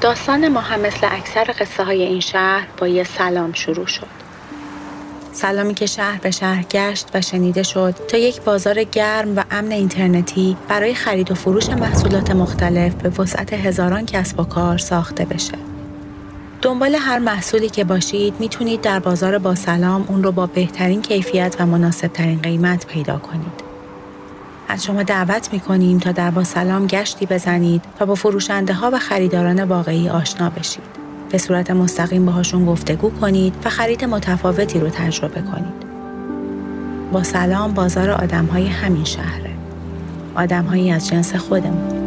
داستان ما هم مثل اکثر قصه های این شهر با یه سلام شروع شد. سلامی که شهر به شهر گشت و شنیده شد تا یک بازار گرم و امن اینترنتی برای خرید و فروش محصولات مختلف به وسعت هزاران کسب و کار ساخته بشه. دنبال هر محصولی که باشید می‌تونید در بازار با سلام اون رو با بهترین کیفیت و مناسب ترین قیمت پیدا کنید. از شما دعوت می‌کنیم تا در با سلام گشتی بزنید و با فروشنده ها و خریداران واقعی آشنا بشید. به صورت مستقیم باهاشون گفتگو کنید و خرید متفاوتی رو تجربه کنید. با سلام بازار آدم های همین شهره. آدم هایی از جنس خودمون.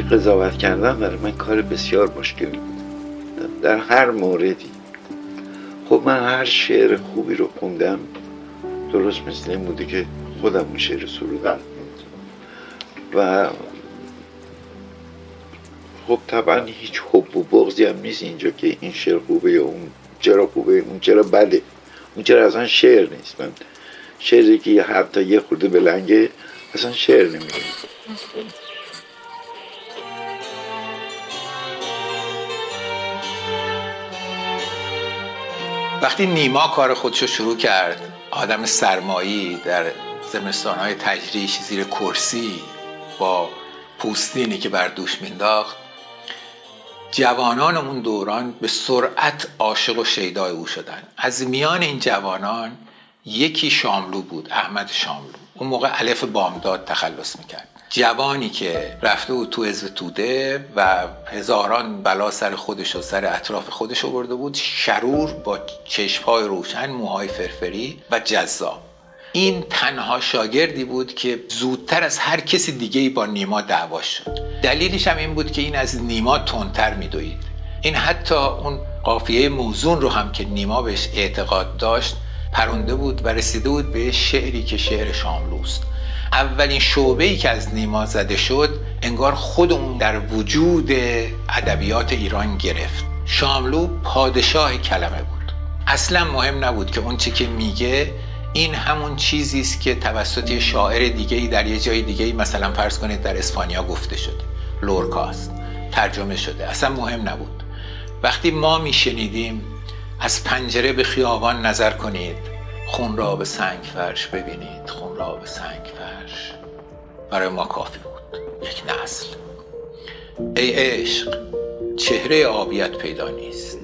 قضاوت کردن برای من کار بسیار مشکلی بود. در هر موردی. خب من هر شعر خوبی رو خوندم درست مثل این بوده که خودم اون شعر سرودم و خب طبعا هیچ حب و بغضی هم نیست اینجا که این شعر خوبه یا اون چرا خوبه اون چرا بده. اون چرا اصلا شعر نیست. من شعری که حتی یه خورده بلنگه اصلا شعر نمیده وقتی نیما کار خودشو شروع کرد آدم سرمایی در زمستانهای تجریش زیر کرسی با پوستینی که بر دوش مینداخت جوانان اون دوران به سرعت عاشق و شیدای او شدن. از میان این جوانان یکی شاملو بود احمد شاملو. اون موقع الف بامداد تخلص می‌کرد. جوانی که رفته بود تو حزب توده و هزاران بلا سر خودش و سر اطراف خودش آورده بود شرور با چشمهای روشن موهای فرفری و جذاب. این تنها شاگردی بود که زودتر از هر کسی دیگه با نیما دعوا شد. دلیلش هم این بود که این از نیما تندتر میدوید. این حتی اون قافیه موزون رو هم که نیما بهش اعتقاد داشت پرونده بود و رسیده بود به شعری که شعر شاملوست. اولین شعبه ای که از نیما زده شد انگار خودمون در وجود ادبیات ایران گرفت. شاملو پادشاه کلمه بود. اصلا مهم نبود که اون چی که میگه این همون چیزی است که توسط شاعر دیگه ای در یه جای دیگه ای مثلا فرض کنید در اسپانیا گفته شده. لورکاست ترجمه شده. اصلا مهم نبود. وقتی ما میشنیدیم از پنجره به خیابان نظر کنید. خون را به سنگ فرش ببینید. خون را سنگ فرش. برای ما کافی بود. یک نسل. ای عشق چهره آبیت پیدا نیست.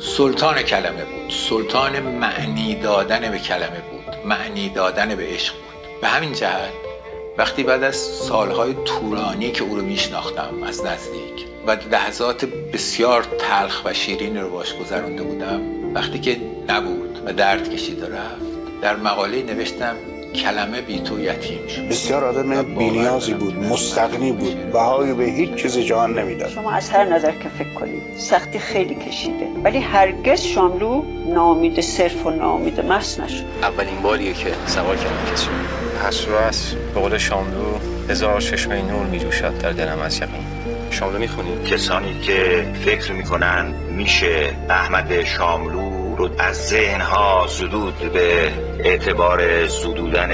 سلطان کلمه بود. سلطان معنی دادن به کلمه بود. معنی دادن به عشق بود. به همین جهت وقتی بعد از سالهای طولانی که او رو میشناختم از نزدیک و لحظات بسیار تلخ و شیرین رو باش گذرانده بودم وقتی که نبود و درد کشید و رفت در مقاله نوشتم کلمه بی تو یتیم شد. بسیار آدم بینیازی بود مستقنی بود بهایی به هیچ چیز جهان نمی‌داد. شما از هر نظر که فکر کنید سختی خیلی کشیده. ولی هرگز شاملو نامید صرف و نامید محض نشد. اولین باریه که سوار کردم کسی حسرو است. به قول شاملو هزار چشمه نور می جوشد در دلم از یقین. شاملو می‌خونید کسانی که فکر می‌کنن میشه احمد شاملو رو از ذهنها زدود به اعتبار زدودن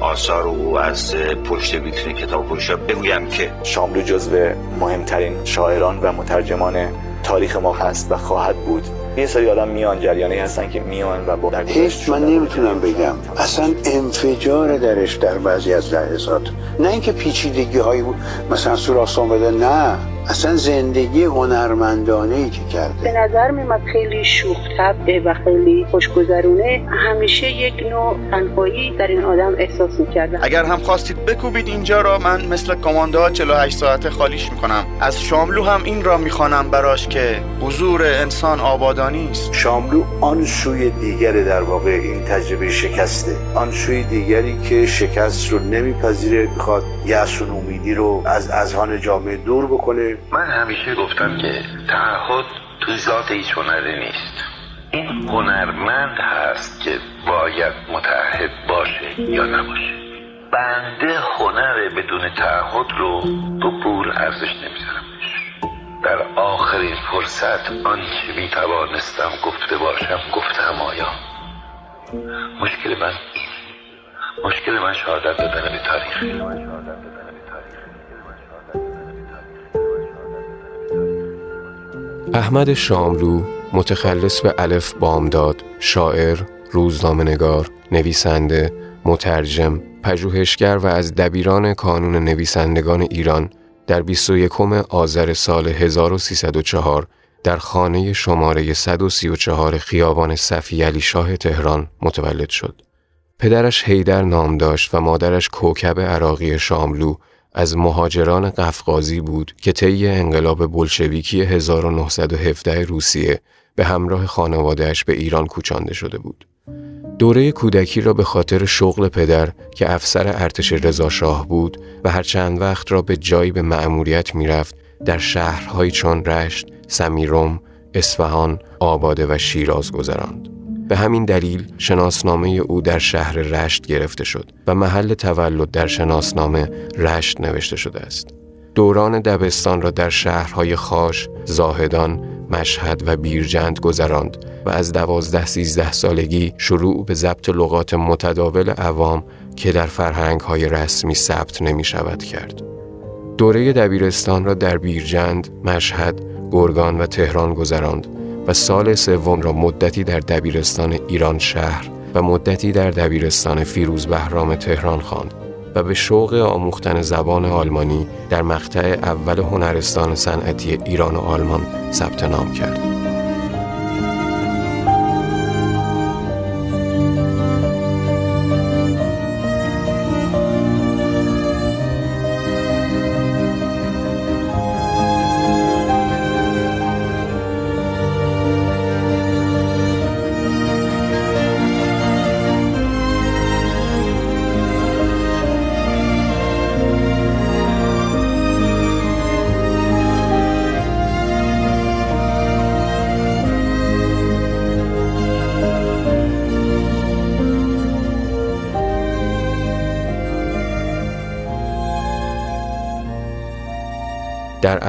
آثار او از پشت ویترین کتاب فروشا بگویم که شاملو جزو مهمترین شاعران و مترجمان تاریخ ما هست و خواهد بود. یه سری آدم میان جریانی هستن که میان و با هیچ من نمی‌تونم بگم. اصلا انفجار درش در بعضی از لحظات. نه اینکه پیچیدگی هایی بود مثلا سوراخ بده نه. اصلا زندگی هنرمندانه ای که کرده. به نظر میمد خیلی شوخ طبعه و خیلی خوشگذرونه. همیشه یک نوع تنهایی در این آدم احساس می‌کردم. اگر هم خواستید بکوبید اینجا را من مثل کاماندا 48 ساعته خالیش می‌کنم. از شاملو هم این را می‌خوانم براش که حضور انسان آبادانی است. شاملو آن سوی دیگر در واقع این تجربه شکسته. آن سوی دیگری که شکست رو نمیپذیره می‌خواد یأس و امیدی رو از اذهان جامعه دور بکنه. من همیشه گفتم که تعهد تو ذات هیچ هنری نیست. این هنرمند هست که باید متعهد باشه یا نباشه. بنده هنر بدون تعهد رو دو پول ارزش نمی‌ذارم. در آخرین فرصت آنچه می توانستم گفته باشم گفتم آیا. مشکل من مشکل من شهادت دادن به تاریخ. احمد شاملو متخلص به الف بامداد شاعر روزنامه‌نگار نویسنده مترجم پژوهشگر و از دبیران کانون نویسندگان ایران در 21 آذر سال 1304 در خانه شماره 134 خیابان صفی علی شاه تهران متولد شد. پدرش هیدر نام داشت و مادرش کوکب عراقی شاملو از مهاجران قفقازی بود که طی انقلاب بلشویکی 1917 روسیه به همراه خانوادهش به ایران کوچانده شده بود. دوره کودکی را به خاطر شغل پدر که افسر ارتش رضاشاه بود و هر چند وقت را به جایی به مأموریت می‌رفت در شهرهایی چون رشت، سمیروم، اصفهان، آباده و شیراز گذراند. به همین دلیل شناسنامه او در شهر رشت گرفته شد و محل تولد در شناسنامه رشت نوشته شده است. دوران دبستان را در شهرهای خاش، زاهدان، مشهد و بیرجند گذراند و از دوازده سیزده سالگی شروع به ضبط لغات متداول عوام که در فرهنگ های رسمی ثبت نمی شود کرد. دوره دبیرستان را در بیرجند، مشهد، گرگان و تهران گذراند سال سوم را مدتی در دبیرستان ایران شهر و مدتی در دبیرستان فیروز بهرام تهران خواند و به شوق آموختن زبان آلمانی در مقطع اول هنرستان صنعتی ایران و آلمان ثبت نام کرد.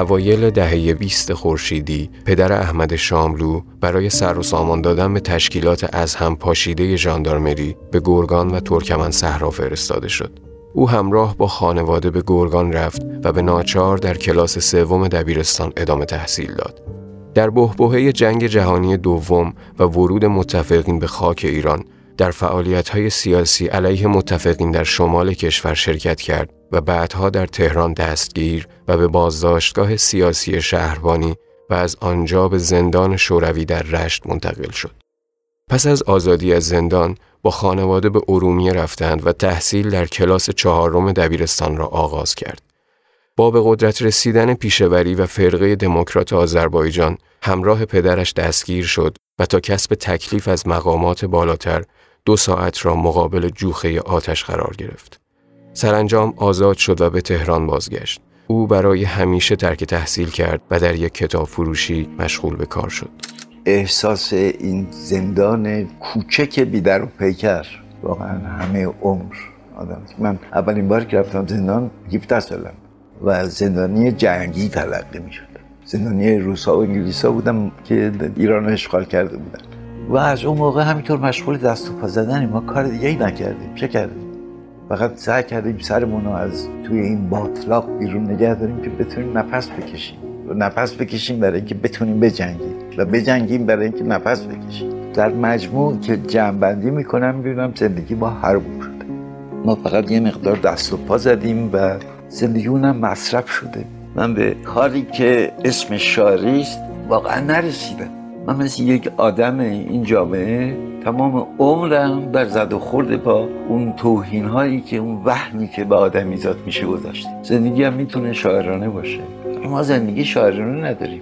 اوایل دهه 20 خورشیدی پدر احمد شاملو برای سر و سامان دادن به تشکیلات از هم پاشیده ژاندارمری به گرگان و ترکمن صحرا فرستاده شد. او همراه با خانواده به گرگان رفت و به ناچار در کلاس سوم دبیرستان ادامه تحصیل داد. در بهبهه جنگ جهانی دوم و ورود متفقین به خاک ایران در های سیاسی علیه متفقین در شمال کشور شرکت کرد و بعدها در تهران دستگیر و به بازداشتگاه سیاسی شهربانی و از آنجا به زندان شوروی در رشت منتقل شد. پس از آزادی از زندان با خانواده به ارومیه رفتند و تحصیل در کلاس چهارم دبیرستان را آغاز کرد. با به قدرت رسیدن پیشوری و فرقه دموکرات آذربایجان همراه پدرش دستگیر شد و تا کسب تکلیف از مقامات بالاتر دو ساعت را مقابل جوخه آتش قرار گرفت. سرانجام آزاد شد و به تهران بازگشت. او برای همیشه ترک تحصیل کرد و در یک کتاب فروشی مشغول به کار شد. احساس این زندان کوچک بیدر و پیکر. واقعا همه عمر آدم. من اولین بار که رفتم زندان 17 سالم و زندانی جنگی تلقی می شد زندانی روسا و انگلیسا بودم که ایران اشغال کرده بودن. و از اون موقع همینطور مشغول دست و پا زدنی. ما کار دیگه ای نکردیم. چه کردیم؟ فقط سعی کردیم سرمون رو از توی این باطلاق بیرون نگه داریم که بتونیم نفس بکشیم. و نفس بکشیم برای اینکه بتونیم بجنگیم و بجنگیم برای اینکه نفس بکشیم. در مجموع که جمعبندی می‌کنم می‌بینم زندگی با هر شده ما فقط یه مقدار دست و پا زدیم و زندگی اونم مصرف شده. من به کاری که اسم شاعری است واقعا نرسیدم من مثل یک آدم این جامعه تمام عمرم بر زد و خورد با اون توهین هایی که اون وهمی که به آدم ایجاد میشه گذاشتیم زندگی هم می‌تونه شاعرانه باشه. ما زندگی شاعرانه نداریم.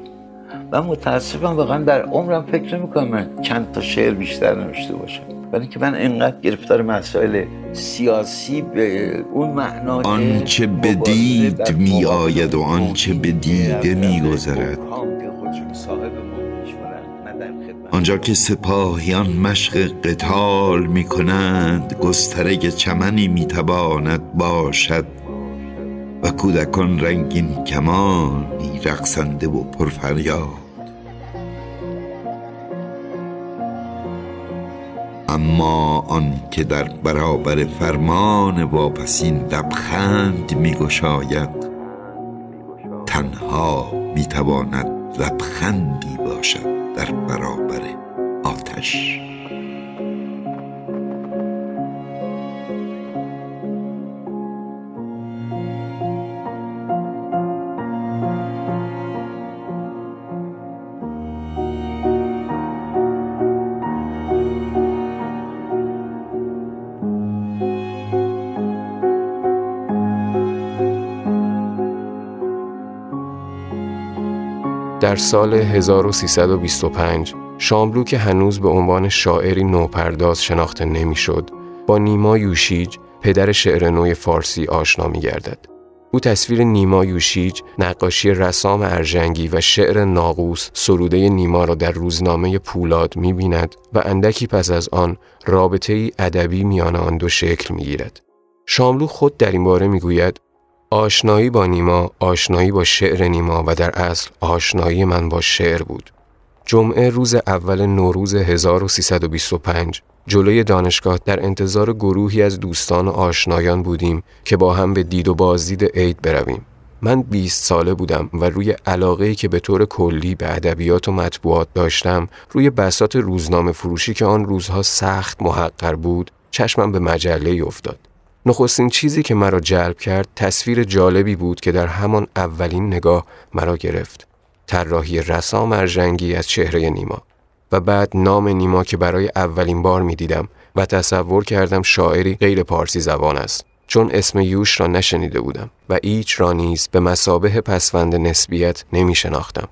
من متاسفم واقعا در عمرم فکر می‌کنم من چند تا شعر بیشتر نوشته باشم. برای اینکه من انقدر گرفتار مسائل سیاسی به اون معنا آنچه بدید می آید و آنچه به دیده می گذرد آنجا که سپاهیان مشق قتال می کنند گسترگ چمنی می تواند باشد و کودکان رنگین کمانی رقصنده و پرفریاد. اما آن که در برابر فرمان واپسین لبخند می گشاید تنها می تواند لبخندی باشد. در برابر آتش. در سال 1325 شاملو که هنوز به عنوان شاعری نوپرداز شناخته نمی‌شد با نیما یوشیج پدر شعر نوی فارسی آشنا می گردد. او تصویر نیما یوشیج نقاشی رسام ارژنگی و شعر ناقوس سروده نیما را در روزنامه پولاد می بیند و اندکی پس از آن رابطه ادبی میان آن دو شکل می گیرد. شاملو خود در این باره می گوید آشنایی با نیما آشنایی با شعر نیما و در اصل آشنایی من با شعر بود. جمعه روز اول نوروز 1325 جلوی دانشگاه در انتظار گروهی از دوستان و آشنایان بودیم که با هم به دید و بازدید عید برویم. من 20 ساله بودم و روی علاقه که به طور کلی به ادبیات و مطبوعات داشتم روی بسات روزنامه فروشی که آن روزها سخت محقر بود چشمم به مجله افتاد. نخستین چیزی که مرا جلب کرد تصویر جالبی بود که در همان اولین نگاه مرا گرفت. طراحی رسام ارژنگی از چهره نیما و بعد نام نیما که برای اولین بار می دیدم و تصور کردم شاعری غیر پارسی زبان است چون اسم یوش را نشنیده بودم و ایچ را نیز به مسابه پسوند نسبیت نمی شناختم.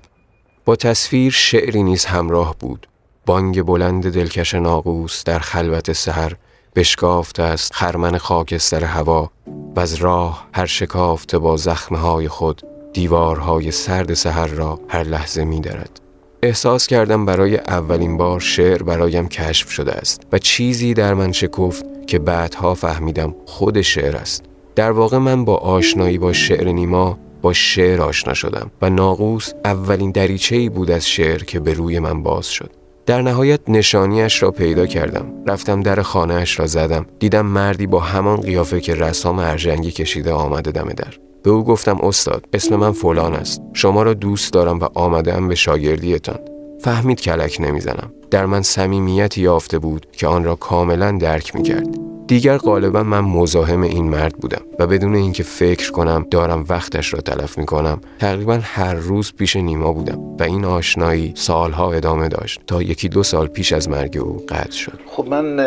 با تصویر شعری نیز همراه بود بانگ بلند دلکش ناقوس در خلوت سحر بشکافته است خرمن خاکستر هوا و از راه هر شکافته با زخمه های خود دیوارهای سرد سحر را هر لحظه می دارد. احساس کردم برای اولین بار شعر برایم کشف شده است و چیزی در من شکفت که بعدها فهمیدم خود شعر است. در واقع من با آشنایی با شعر نیما با شعر آشنا شدم و ناقوس اولین دریچه ای بود از شعر که به روی من باز شد. در نهایت نشانیش را پیدا کردم. رفتم در خانهاش را زدم. دیدم مردی با همان قیافه که رسام ارژنگی کشیده آمده دم در. به او گفتم استاد اسم من فلان است. شما را دوست دارم و آمدم به شاگردیتان. فهمید کلک نمی‌زنم. در من صمیمیتی یافته بود که آن را کاملا درک می کرد. دیگر غالبا من مزاحم این مرد بودم و بدون اینکه فکر کنم دارم وقتش را تلف می کنم تقریبا هر روز پیش نیما بودم و این آشنایی سالها ادامه داشت تا یکی دو سال پیش از مرگ او قطع شد. خب من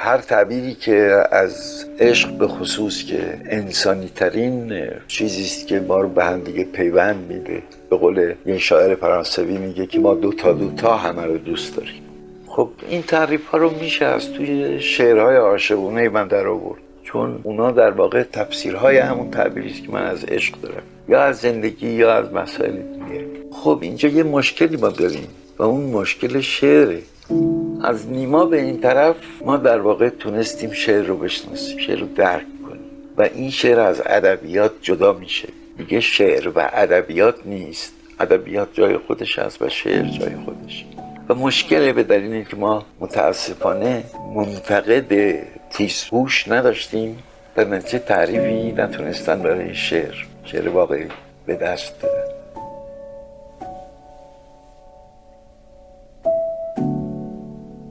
هر تعبیری که از عشق به خصوص که انسانی ترین چیزی است که ما رو به هم دیگه پیوند میده. به قول یه شاعر فرانسوی میگه که ما دو تا دو تا همه رو دوست داریم. خب این تعریف ها رو میشه از توی شعرهای عاشقونه من در آورد. چون اونا در واقع تفسیرهای همون تعبیری است که من از عشق دارم. یا از زندگی یا از مسائل دیگه. خب اینجا یه مشکلی ما داریم و اون مشکل شعره. از نیما به این طرف ما در واقع تونستیم شعر رو بشناسیم شعر رو درک کنیم. و این شعر از ادبیات جدا میشه. دیگه شعر و ادبیات نیست. ادبیات جای خودش هست و شعر جای خودش و مشکل به دلیل که ما متاسفانه منتقد تیزهوش نداشتیم به نتیجه تعریفی نتونستن برای شعر شعر واقعی به دست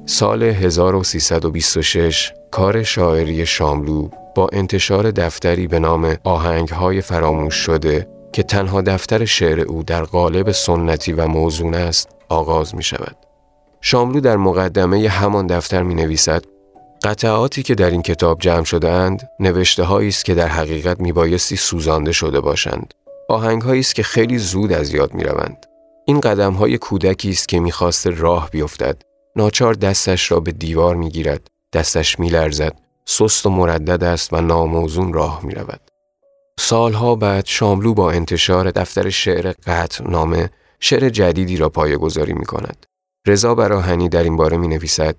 سال 1326 کار شاعری شاملو با انتشار دفتری به نام آهنگهای فراموش شده که تنها دفتر شعر او در قالب سنتی و موزون است آغاز می شود. شاملو در مقدمه همان دفتر می نویسد قطعاتی که در این کتاب جمع شده اند نوشته است که در حقیقت می بایستی سوزانده شده باشند. آهنگ است که خیلی زود از یاد می روند. این قدم های کودکی است که می‌خواست راه بیفتد. ناچار دستش را به دیوار می گیرد. دستش می لرزد. سست و مردد است و ناموزون راه می رود. سالها بعد شاملو با انتشار دفتر شعر قطع نامه شعر جدیدی را پایه گذاری می کند. رضا براهنی در این باره می نویسد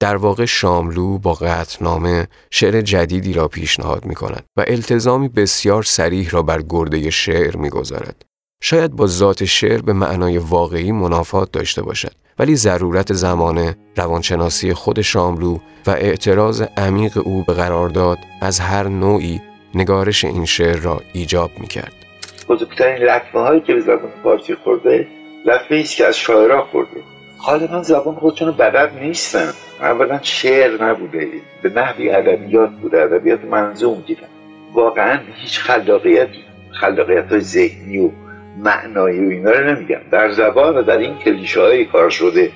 در واقع شاملو با قطنامه شعر جدیدی را پیشنهاد می کند و التزامی بسیار سریح را بر گرده شعر می گذارد. شاید با ذات شعر به معنای واقعی منافات داشته باشد ولی ضرورت زمانه روانشناسی خود شاملو و اعتراض عمیق او به قرارداد از هر نوعی نگارش این شعر را ایجاب می کرد. بزرگترین لطمه هایی که به زبان فارسی خورده لطمه است که از شاعرها خورده غالبا زبان خودشون بلد نیستن اولا شعر نبوده. به نحوی ادبیات بوده. ادبیات منظوم دیدن واقعا هیچ خلاقیت خلاقیت های ذهنی و معنایی و اینا رو نمیگم. در زبان و در این کلیشه های کار شده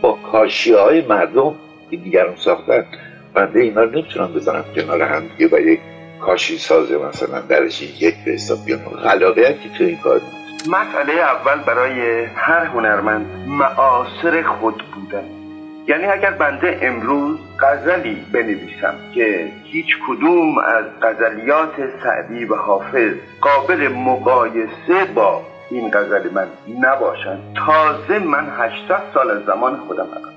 با کاشی های مردم که دیگران ساختن بنده اینا رو نمی‌تونم بزنم کنار هم دیگه و یک کاشی سازه مثلا درش یک به حساب بیان خلاقیتی تو این کار مسئله اول برای هر هنرمند معاصر خود بودن. یعنی اگر بنده امروز غزلی بنویسم که هیچ کدوم از غزلیات سعدی و حافظ قابل مقایسه با این غزل من نباشند. تازه من 800 سال زمان خودم هستم.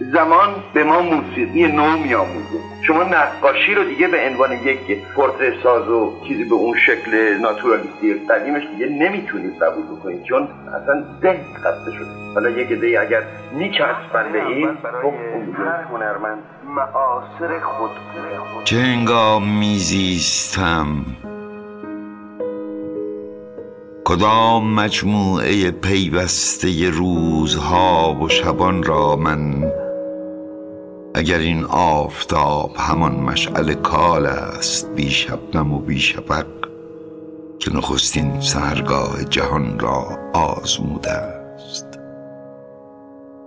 زمان به ما موسیقی نو میآموزه شما نقاشی رو دیگه به عنوان یک پورتره ساز و چیزی به اون شکل ناتورالیستی قدیمش دیگه نمی‌تونید قبول بکنید چون اصلا ذهن خسته شده. حالا یک عده اگر میچسبن به این خب هر هنرمند معاصر خود. چه انگام میزیستم؟ کدام مجموعه پیوسته روزها و شبان را من اگر این آفتاب همان مشعل کال است بی شبنم و بی شبق که نخستین سرگاه جهان را آزموده است.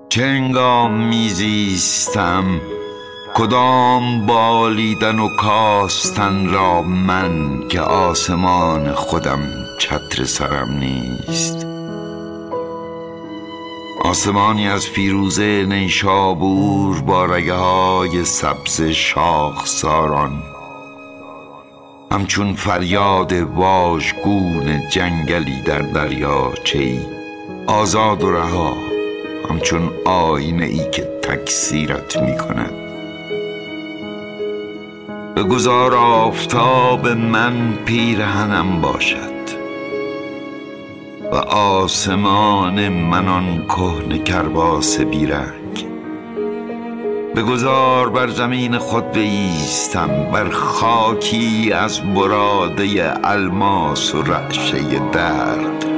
چنگام میزیستم؟ کدام بالیدن و کاستن را من که آسمان خودم چتر سرم نیست؟ آسمانی از فیروزه نیشابور با رگه های سبز شاخ ساران همچون فریاد واژگون جنگلی در دریاچه آزاد و رها همچون آینه ای که تکثیرت می کند به گذار آفتاب من پیرهنم باشد. و آسمان من آن کهن کرباس بیرنگ. گذار بر زمین خود بیستم بر خاکی از براده الماس و رعشه درد.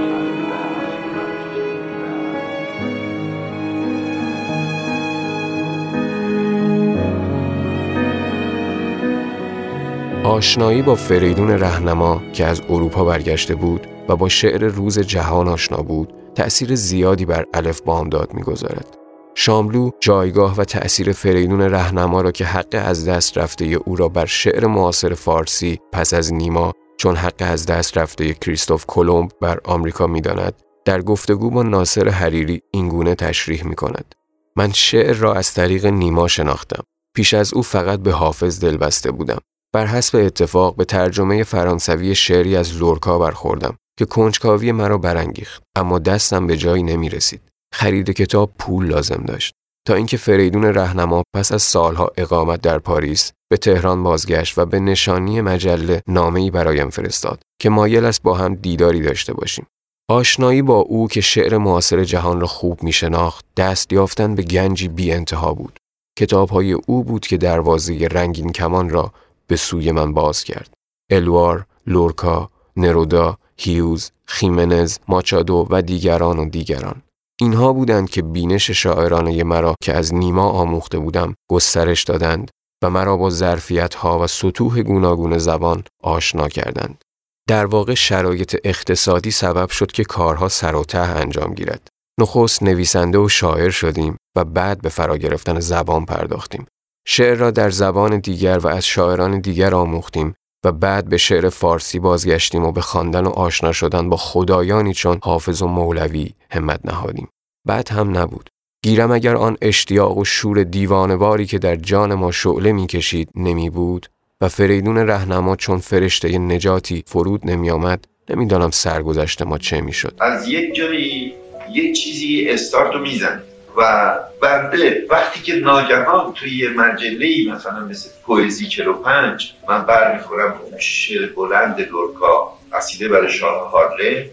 آشنایی با فریدون رهنما که از اروپا برگشته بود و با شعر روز جهان آشنا بود تأثیر زیادی بر الف بامداد می‌گذارد. شاملو جایگاه و تأثیر فریدون رهنما را که حق از دست رفته او را بر شعر معاصر فارسی پس از نیما چون حق از دست رفته کریستوف کلمب بر آمریکا می‌داند در گفتگو با ناصر حریری اینگونه تشریح می کند. من شعر را از طریق نیما شناختم. پیش از او فقط به حافظ دلبسته بودم. بر حسب اتفاق به ترجمه فرانسوی شعری از لورکا برخوردم که کنجکاوی مرا برانگیخت اما دستم به جایی نمی رسید. خرید کتاب پول لازم داشت تا اینکه فریدون رهنما پس از سالها اقامت در پاریس به تهران بازگشت و به نشانی مجله نامه‌ای برایم فرستاد که مایل است با هم دیداری داشته باشیم. آشنایی با او که شعر معاصر جهان را خوب می شناخت دست یافتن به گنجی بی انتها بود. کتابهای او بود که دروازه رنگین کمان را به سوی من باز کرد. الوار، لورکا، نرودا، هیوز، خیمنز، ماچادو و دیگران و دیگران. اینها بودند که بینش شاعرانه مرا که از نیما آموخته بودم گسترش دادند و مرا با ظرفیت ها و سطوح گوناگون زبان آشنا کردند. در واقع شرایط اقتصادی سبب شد که کارها سر و ته انجام گیرد. نخست نویسنده و شاعر شدیم و بعد به فرا گرفتن زبان پرداختیم. شعر را در زبان دیگر و از شاعران دیگر آموختیم و بعد به شعر فارسی بازگشتیم و به خواندن و آشنا شدن با خدایانی چون حافظ و مولوی همت نهادیم. بعد هم نبود. گیرم اگر آن اشتیاق و شور دیوانواری که در جان ما شعله می‌کشید نمی بود و فریدون رهنما چون فرشته نجاتی فرود نمی آمد نمی‌دانم سرگذشت ما چه می‌شد از یک جایی یک چیزی استارتو میزن و بنده وقتی که ناگهان توی یه مجله مثلا مثل پویزی 45 من برمیخورم اون شعر بلند لورکا قصیده برای شاه هارله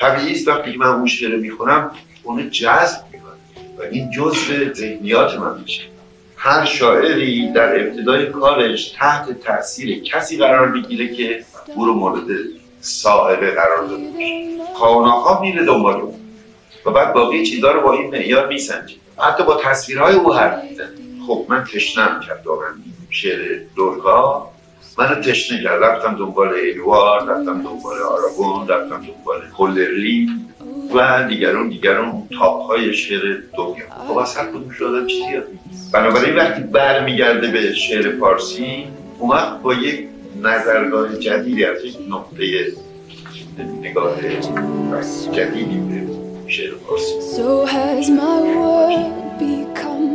طبیعی است وقتی من اون شعر می‌خونم اونو جذب می‌کنم و این جزء ذهنیات من میشه. هر شاعری در ابتدای کارش تحت تاثیر کسی قرار می‌گیره که او رو مورد صاحبه قرار داده باشه میره دنبال اون. و بعد باقی چیزها رو با این معیار میسنجید حتی با تصویرهای او حرف میزن خب من تشنم کرد واقعا شعر دورگاه من تشنه کرد. رفتم دنبال ایوار رفتم دنبال آراگون رفتم دنبال کلرلی و دیگرون دیگرون تاپ های شعر دنیا خب از هر کدوم شده چیزی بنابراین وقتی برمیگرده به شعر فارسی اومد با یک نظرگاه جدیدی از یک نقطه نگاه جدیدی به شعر فارسی So has my world become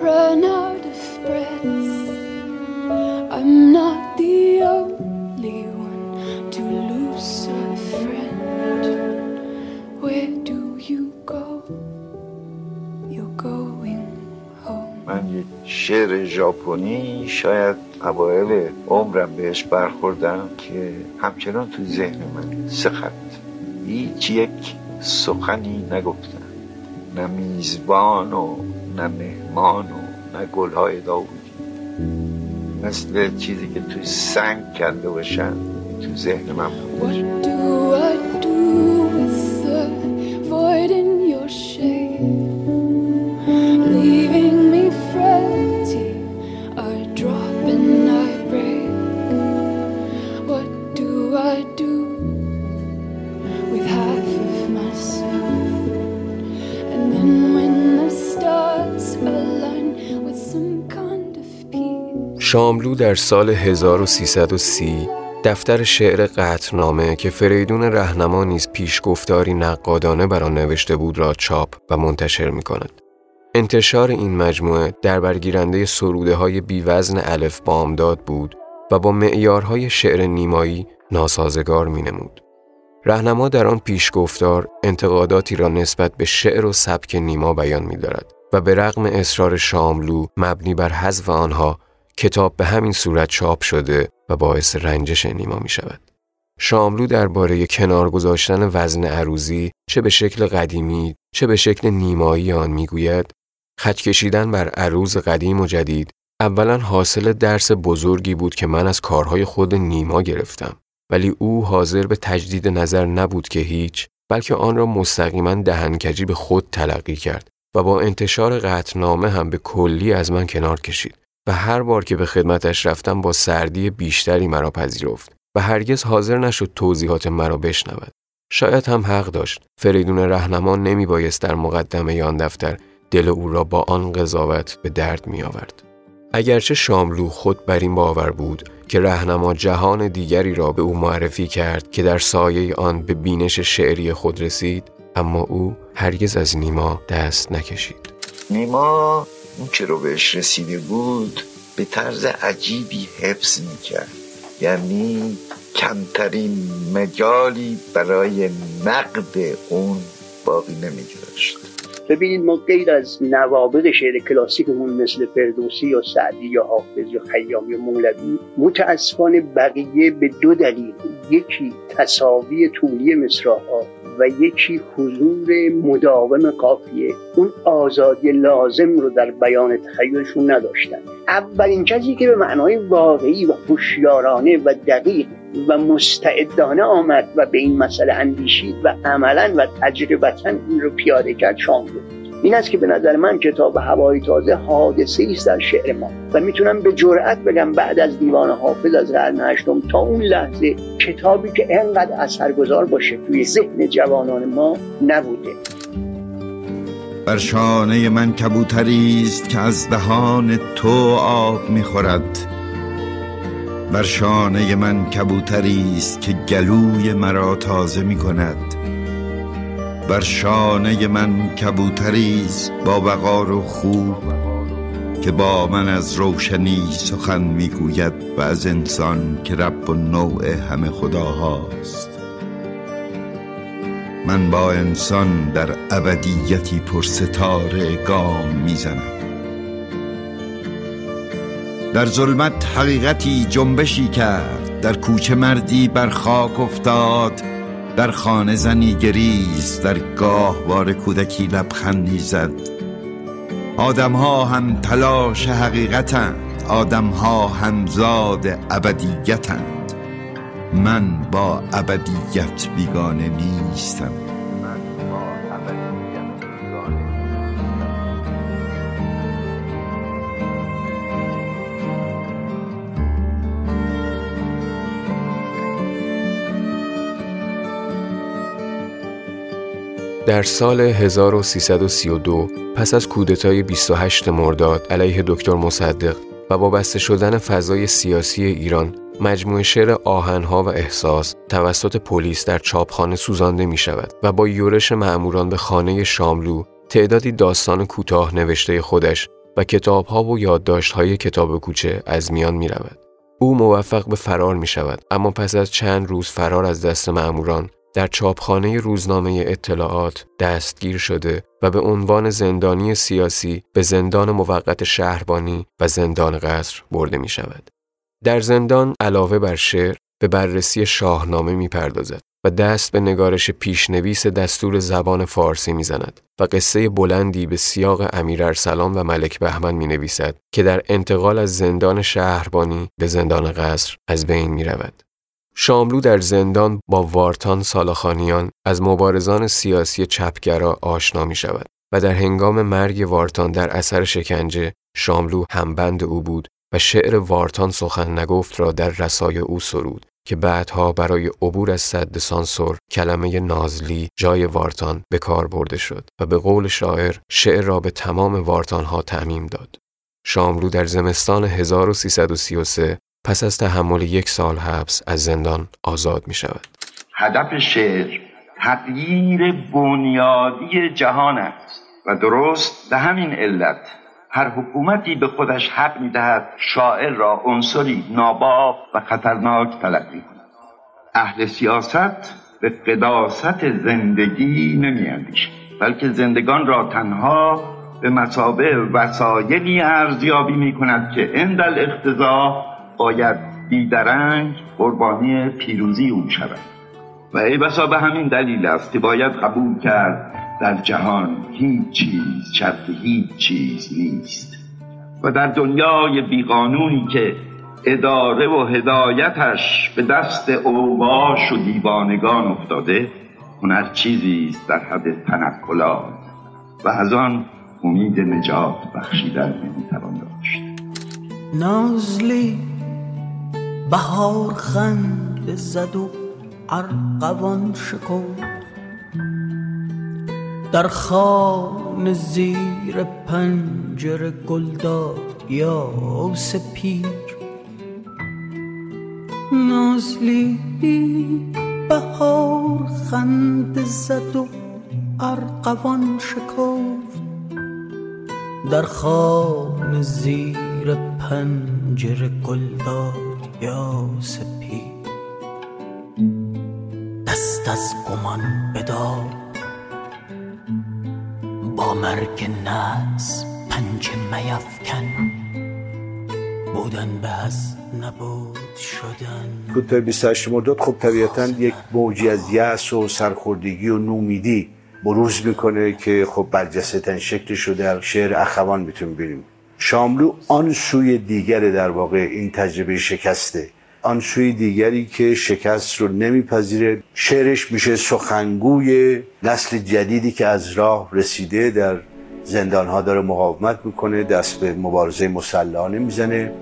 run out of breath I'm not the only one to lose a friend Where do you go? You're going home من یک شعر ژاپنی شاید اوایل عمرم بهش برخوردم که همچنان تو ذهن من سه خط هیچ یک سخنی نگفتن نه میزبان و نه مهمان و نه گلهای داوودی مثل چیزی که توی سنگ کرده باشن تو ذهن من بود. شاملو در سال 1330 دفتر شعر قطنامه که فریدون رهنما نیز پیشگفتاری نقادانه بر آن نوشته بود را چاپ و منتشر می کند. انتشار این مجموعه در برگیرنده سروده های بیوزن الف بامداد بود و با معیارهای شعر نیمایی ناسازگار می نمود. رهنما در آن پیشگفتار انتقاداتی را نسبت به شعر و سبک نیما بیان می دارد و به رغم اصرار شاملو مبنی بر حذف آنها کتاب به همین صورت چاپ شده و باعث رنجش نیما می شود. شاملو درباره کنار گذاشتن وزن عروزی چه به شکل قدیمی چه به شکل نیمایی آن می‌گوید خط کشیدن بر عروض قدیم و جدید اولا حاصل درس بزرگی بود که من از کارهای خود نیما گرفتم ولی او حاضر به تجدید نظر نبود که هیچ بلکه آن را مستقیما دهنکجی به خود تلقی کرد و با انتشار قطنامه هم به کلی از من کنار کشید و هر بار که به خدمتش رفتم با سردی بیشتری مرا پذیرفت و هرگز حاضر نشد توضیحات مرا بشنود. شاید هم حق داشت. فریدون رهنما نمی بایست در مقدمه آن دفتر دل او را با آن قضاوت به درد می آورد. اگرچه شاملو خود بر این باور بود که رهنما جهان دیگری را به او معرفی کرد که در سایه آن به بینش شعری خود رسید اما او هرگز از نیما دست نکشید نیما اون که رو بهش رسیده بود به طرز عجیبی حفظ می‌کرد. یعنی کمترین مجالی برای نقد اون باقی نمیگذاشت. ببینید ما غیر از نوابق شعر کلاسیکمون مثل فردوسی یا سعدی یا حافظ یا خیام یا مولوی متاسفانه بقیه به دو دلیل. یکی تصاوی طولی مصراها و یکی حضور مداوم قافیه اون آزادی لازم رو در بیان تخیلشون نداشتن. اولین کسی که به معنای واقعی و هوشیارانه و دقیق و مستعدانه آمد و به این مسئله اندیشید و عملا و تجربتا این رو پیاده کرد شام بود. این است که به نظر من کتاب هوای تازه حادثه است در شعر ما. و می‌تونم به جرأت بگم بعد از دیوان حافظ از قرن هشتم تا اون لحظه کتابی که انقدر اثرگذار باشه توی ذهن جوانان ما نبوده. بر شانه من کبوتری است که از دهان تو آب می‌خورد. بر شانه من کبوتری است که گلوی مرا تازه می‌کند. بر شانه من کبوتریز با وقار و خوب که با من از روشنی سخن می‌گوید و از انسان که رب و نوع همه خداهاست. من با انسان در ابدیتی پر ستاره گام می‌زنم. در ظلمت حقیقتی جنبشی کرد. در کوچه مردی بر خاک افتاد. در خانه زنی گریز در گاهوار کودکی لبخندی زد آدم ها هم تلاش حقیقتند آدم ها همزاد ابدیتند. من با ابدیت بیگانه نیستم. در سال 1332 پس از کودتای 28 مرداد علیه دکتر مصدق و با بسته شدن فضای سیاسی ایران مجموعه شعر آهنها و احساس توسط پلیس در چاپخانه سوزانده می شود و با یورش معموران به خانه شاملو تعدادی داستان کوتاه نوشته خودش و کتابها و یادداشت‌های کتاب کوچه از میان می رود. او موفق به فرار می شود اما پس از چند روز فرار از دست معموران در چاپخانه روزنامه اطلاعات دستگیر شده و به عنوان زندانی سیاسی به زندان موقت شهربانی و زندان قصر برده می شود. در زندان علاوه بر شعر به بررسی شاهنامه می پردازد و دست به نگارش پیشنویس دستور زبان فارسی می زند و قصه بلندی به سیاق امیر ارسلان و ملک بهمن می نویسد که در انتقال از زندان شهربانی به زندان قصر از بین می رود. شاملو در زندان با وارتان سالاخانیان از مبارزان سیاسی چپگرا آشنا می شود و در هنگام مرگ وارتان در اثر شکنجه شاملو همبند او بود و شعر وارتان سخن نگفت را در رسای او سرود که بعدها برای عبور از صد سانسور کلمه نازلی جای وارتان به کار برده شد و به قول شاعر شعر را به تمام وارتان ها تعمیم داد. شاملو در زمستان 1333 پس از تحمل یک سال حبس از زندان آزاد می شود. هدف شعر تغییر بنیادی جهان است و درست به همین علت هر حکومتی به خودش حق می دهد شاعر را عنصری ناباب و خطرناک تلقی کند اهل سیاست به قداست زندگی نمی بلکه زندگان را تنها به مسابه وسایلی ارزیابی می کند که اندل اختزا باید بیدرنگ قربانی پیروزی او شود. و ای بسا به همین دلیل است که باید قبول کرد در جهان هیچ چیز شرط هیچ چیز نیست. و در دنیای بیقانونی که اداره و هدایتش به دست اوباش و دیوانگان افتاده هنر چیزی است در حد تنقلات. و از آن امید نجات بخشیدن نمی‌توان داشت. نازلی بهار خند زد و ارقوان شکو در خان زیر پنجره گلداد یا سپیر. نازلی بهار خند زد و ارقوان شکفت. در خان زیر پنجره گلداد یا سپی دست از گمان بدار. با مرگ نس پنج میفکن بودن به از نبود شدن. کوتاه 28 مرداد خب طبیعتا یک موجی از یأس و سرخوردگی و نومیدی بروز می‌کنه که خب برجسته تن شکلش رو در شعر اخوان می‌تونیم ببینیم. شاملو آن سوی دیگر در واقع این تجربه شکسته. آن سوی دیگری که شکست رو نمیپذیره. شعرش میشه سخنگوی نسل جدیدی که از راه رسیده در زندان ها داره مقاومت می‌کنه دست به مبارزه مسلحانه می‌زنه.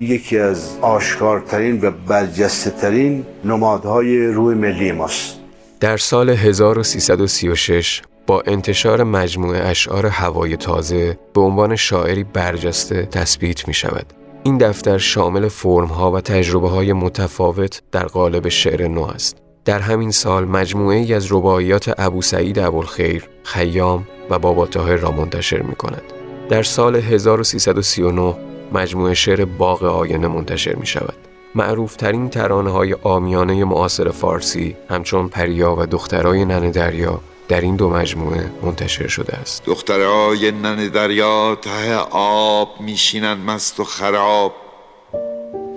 یکی از آشکارترین و برجسته ترین نمادهای روی ملی ماست. در سال 1336 با انتشار مجموعه اشعار هوای تازه به عنوان شاعری برجسته تثبیت می شود. این دفتر شامل فرمها و تجربه های متفاوت در قالب شعر نو است. در همین سال مجموعه ای از رباعیات ابو سعید ابوالخیر، خیام و بابا تاهر را منتشر می کند. در سال 1339 مجموعه شعر باغ آینه منتشر می شود. معروفترین ترانه های آمیانه معاصر فارسی همچون پریا و دخترای نن دریا در این دو مجموعه منتشر شده است. دخترای نن دریا ته آب میشینن مست و خراب.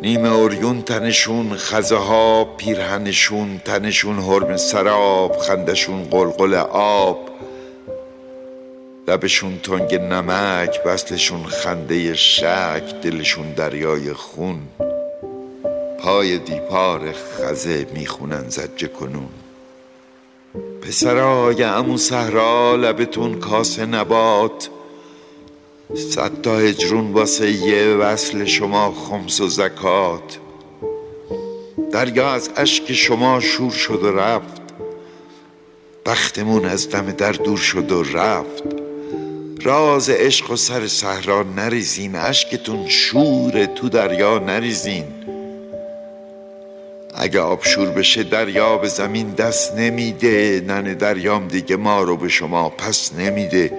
نیمه اوریون تنشون خزه ها پیرهنشون تنشون حرم سراب خندشون قلقل آب. لبشون تنگ نمک بسلشون خنده شک دلشون دریای خون. پای دیپار خزه می‌خونن زجه کنون. پسرای امو صحرا لبتون کاسه نبات. صد تا هجرون واسه یه وصل شما خمس و زکات. دریا از اشک شما شور شد و رفت. بختمون از دم در دور شد و رفت. راز عشق و سر صحرا نریزین اشکتون شور تو دریا نریزین. اگه آب شور بشه دریا به زمین دست نمیده. نن دریام دیگه ما رو به شما پس نمیده.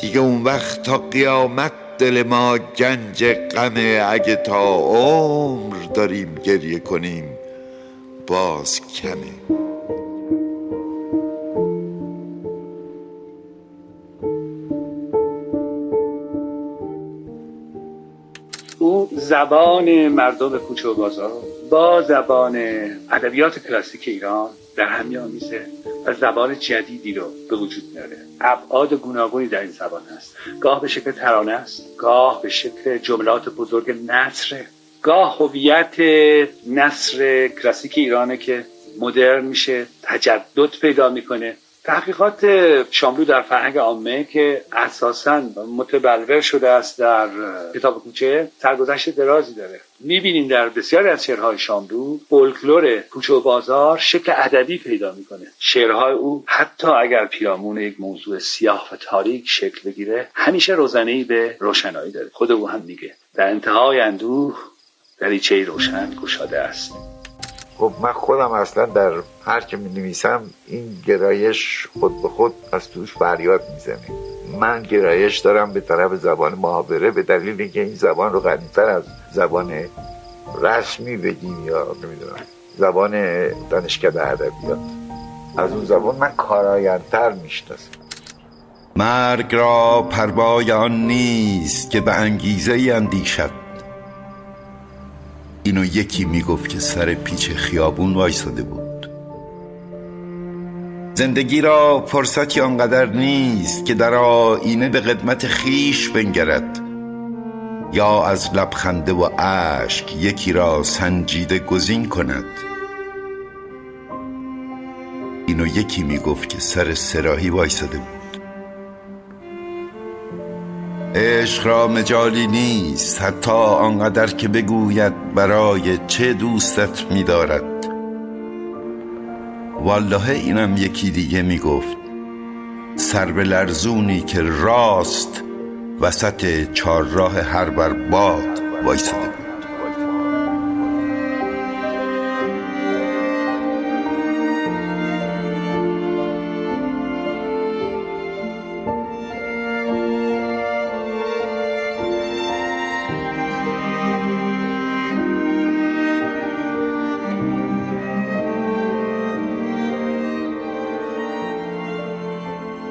دیگه اون وقت تا قیامت دل ما گنج غمه. اگه تا عمر داریم گریه کنیم باز کمه. او زبان مردم کوچه و بازار. با زبان ادبیات کلاسیک ایران در هم میآمیزه و زبان جدیدی رو به وجود میاره. ابعاد گوناگونی در این زبان هست. گاه به شکل ترانه است. گاه به شکل جملات بزرگ نصره گاه هویت نصر کلاسیک ایرانه که مدرن میشه تجدد پیدا می‌کنه. تحقیقات شاملو در فرهنگ عامه که اساسا متبلور شده است در کتاب کوچه سرگذشت درازی داره. می‌بینیم در بسیاری از شعرهای شاملو فولکلور کوچه و بازار شکل ادبی پیدا می‌کنه. شعرهای او حتی اگر پیرامون یک موضوع سیاه و تاریک شکل بگیره همیشه روزنهای به روشنایی داره. خود او هم میگه. در انتهای اندوه دریچه روشن گشاده است. خب من خودم اصلا در هر که می نویسم این گرایش خود به خود از توش فریاد می‌زنه. من گرایش دارم به طرف زبان محاوره به دلیل اینکه این زبان رو غنیتر از زبان رسمی بگیم یا نمی‌دونم زبان دانشکده ادبیات از اون زبان من کارایندتر می‌شناسم. مرگ را پروای آن نیست که به انگیزه اندیشد. اینو یکی می‌گفت که سر پیچ خیابون وایساده بود. زندگی را فرصتی آنقدر نیست که در آینه به قدمت خیش بنگرد یا از لبخنده و اشک یکی را سنجیده گزین کند. اینو یکی می‌گفت که سر سراحی وایساده بود. عشق را مجالی نیست حتی آنقدر که بگوید برای چه دوستت میدارد. والله اینم یکی دیگه می‌گفت سر به لرزونی که راست وسط چهارراه هر بر باد وایساده.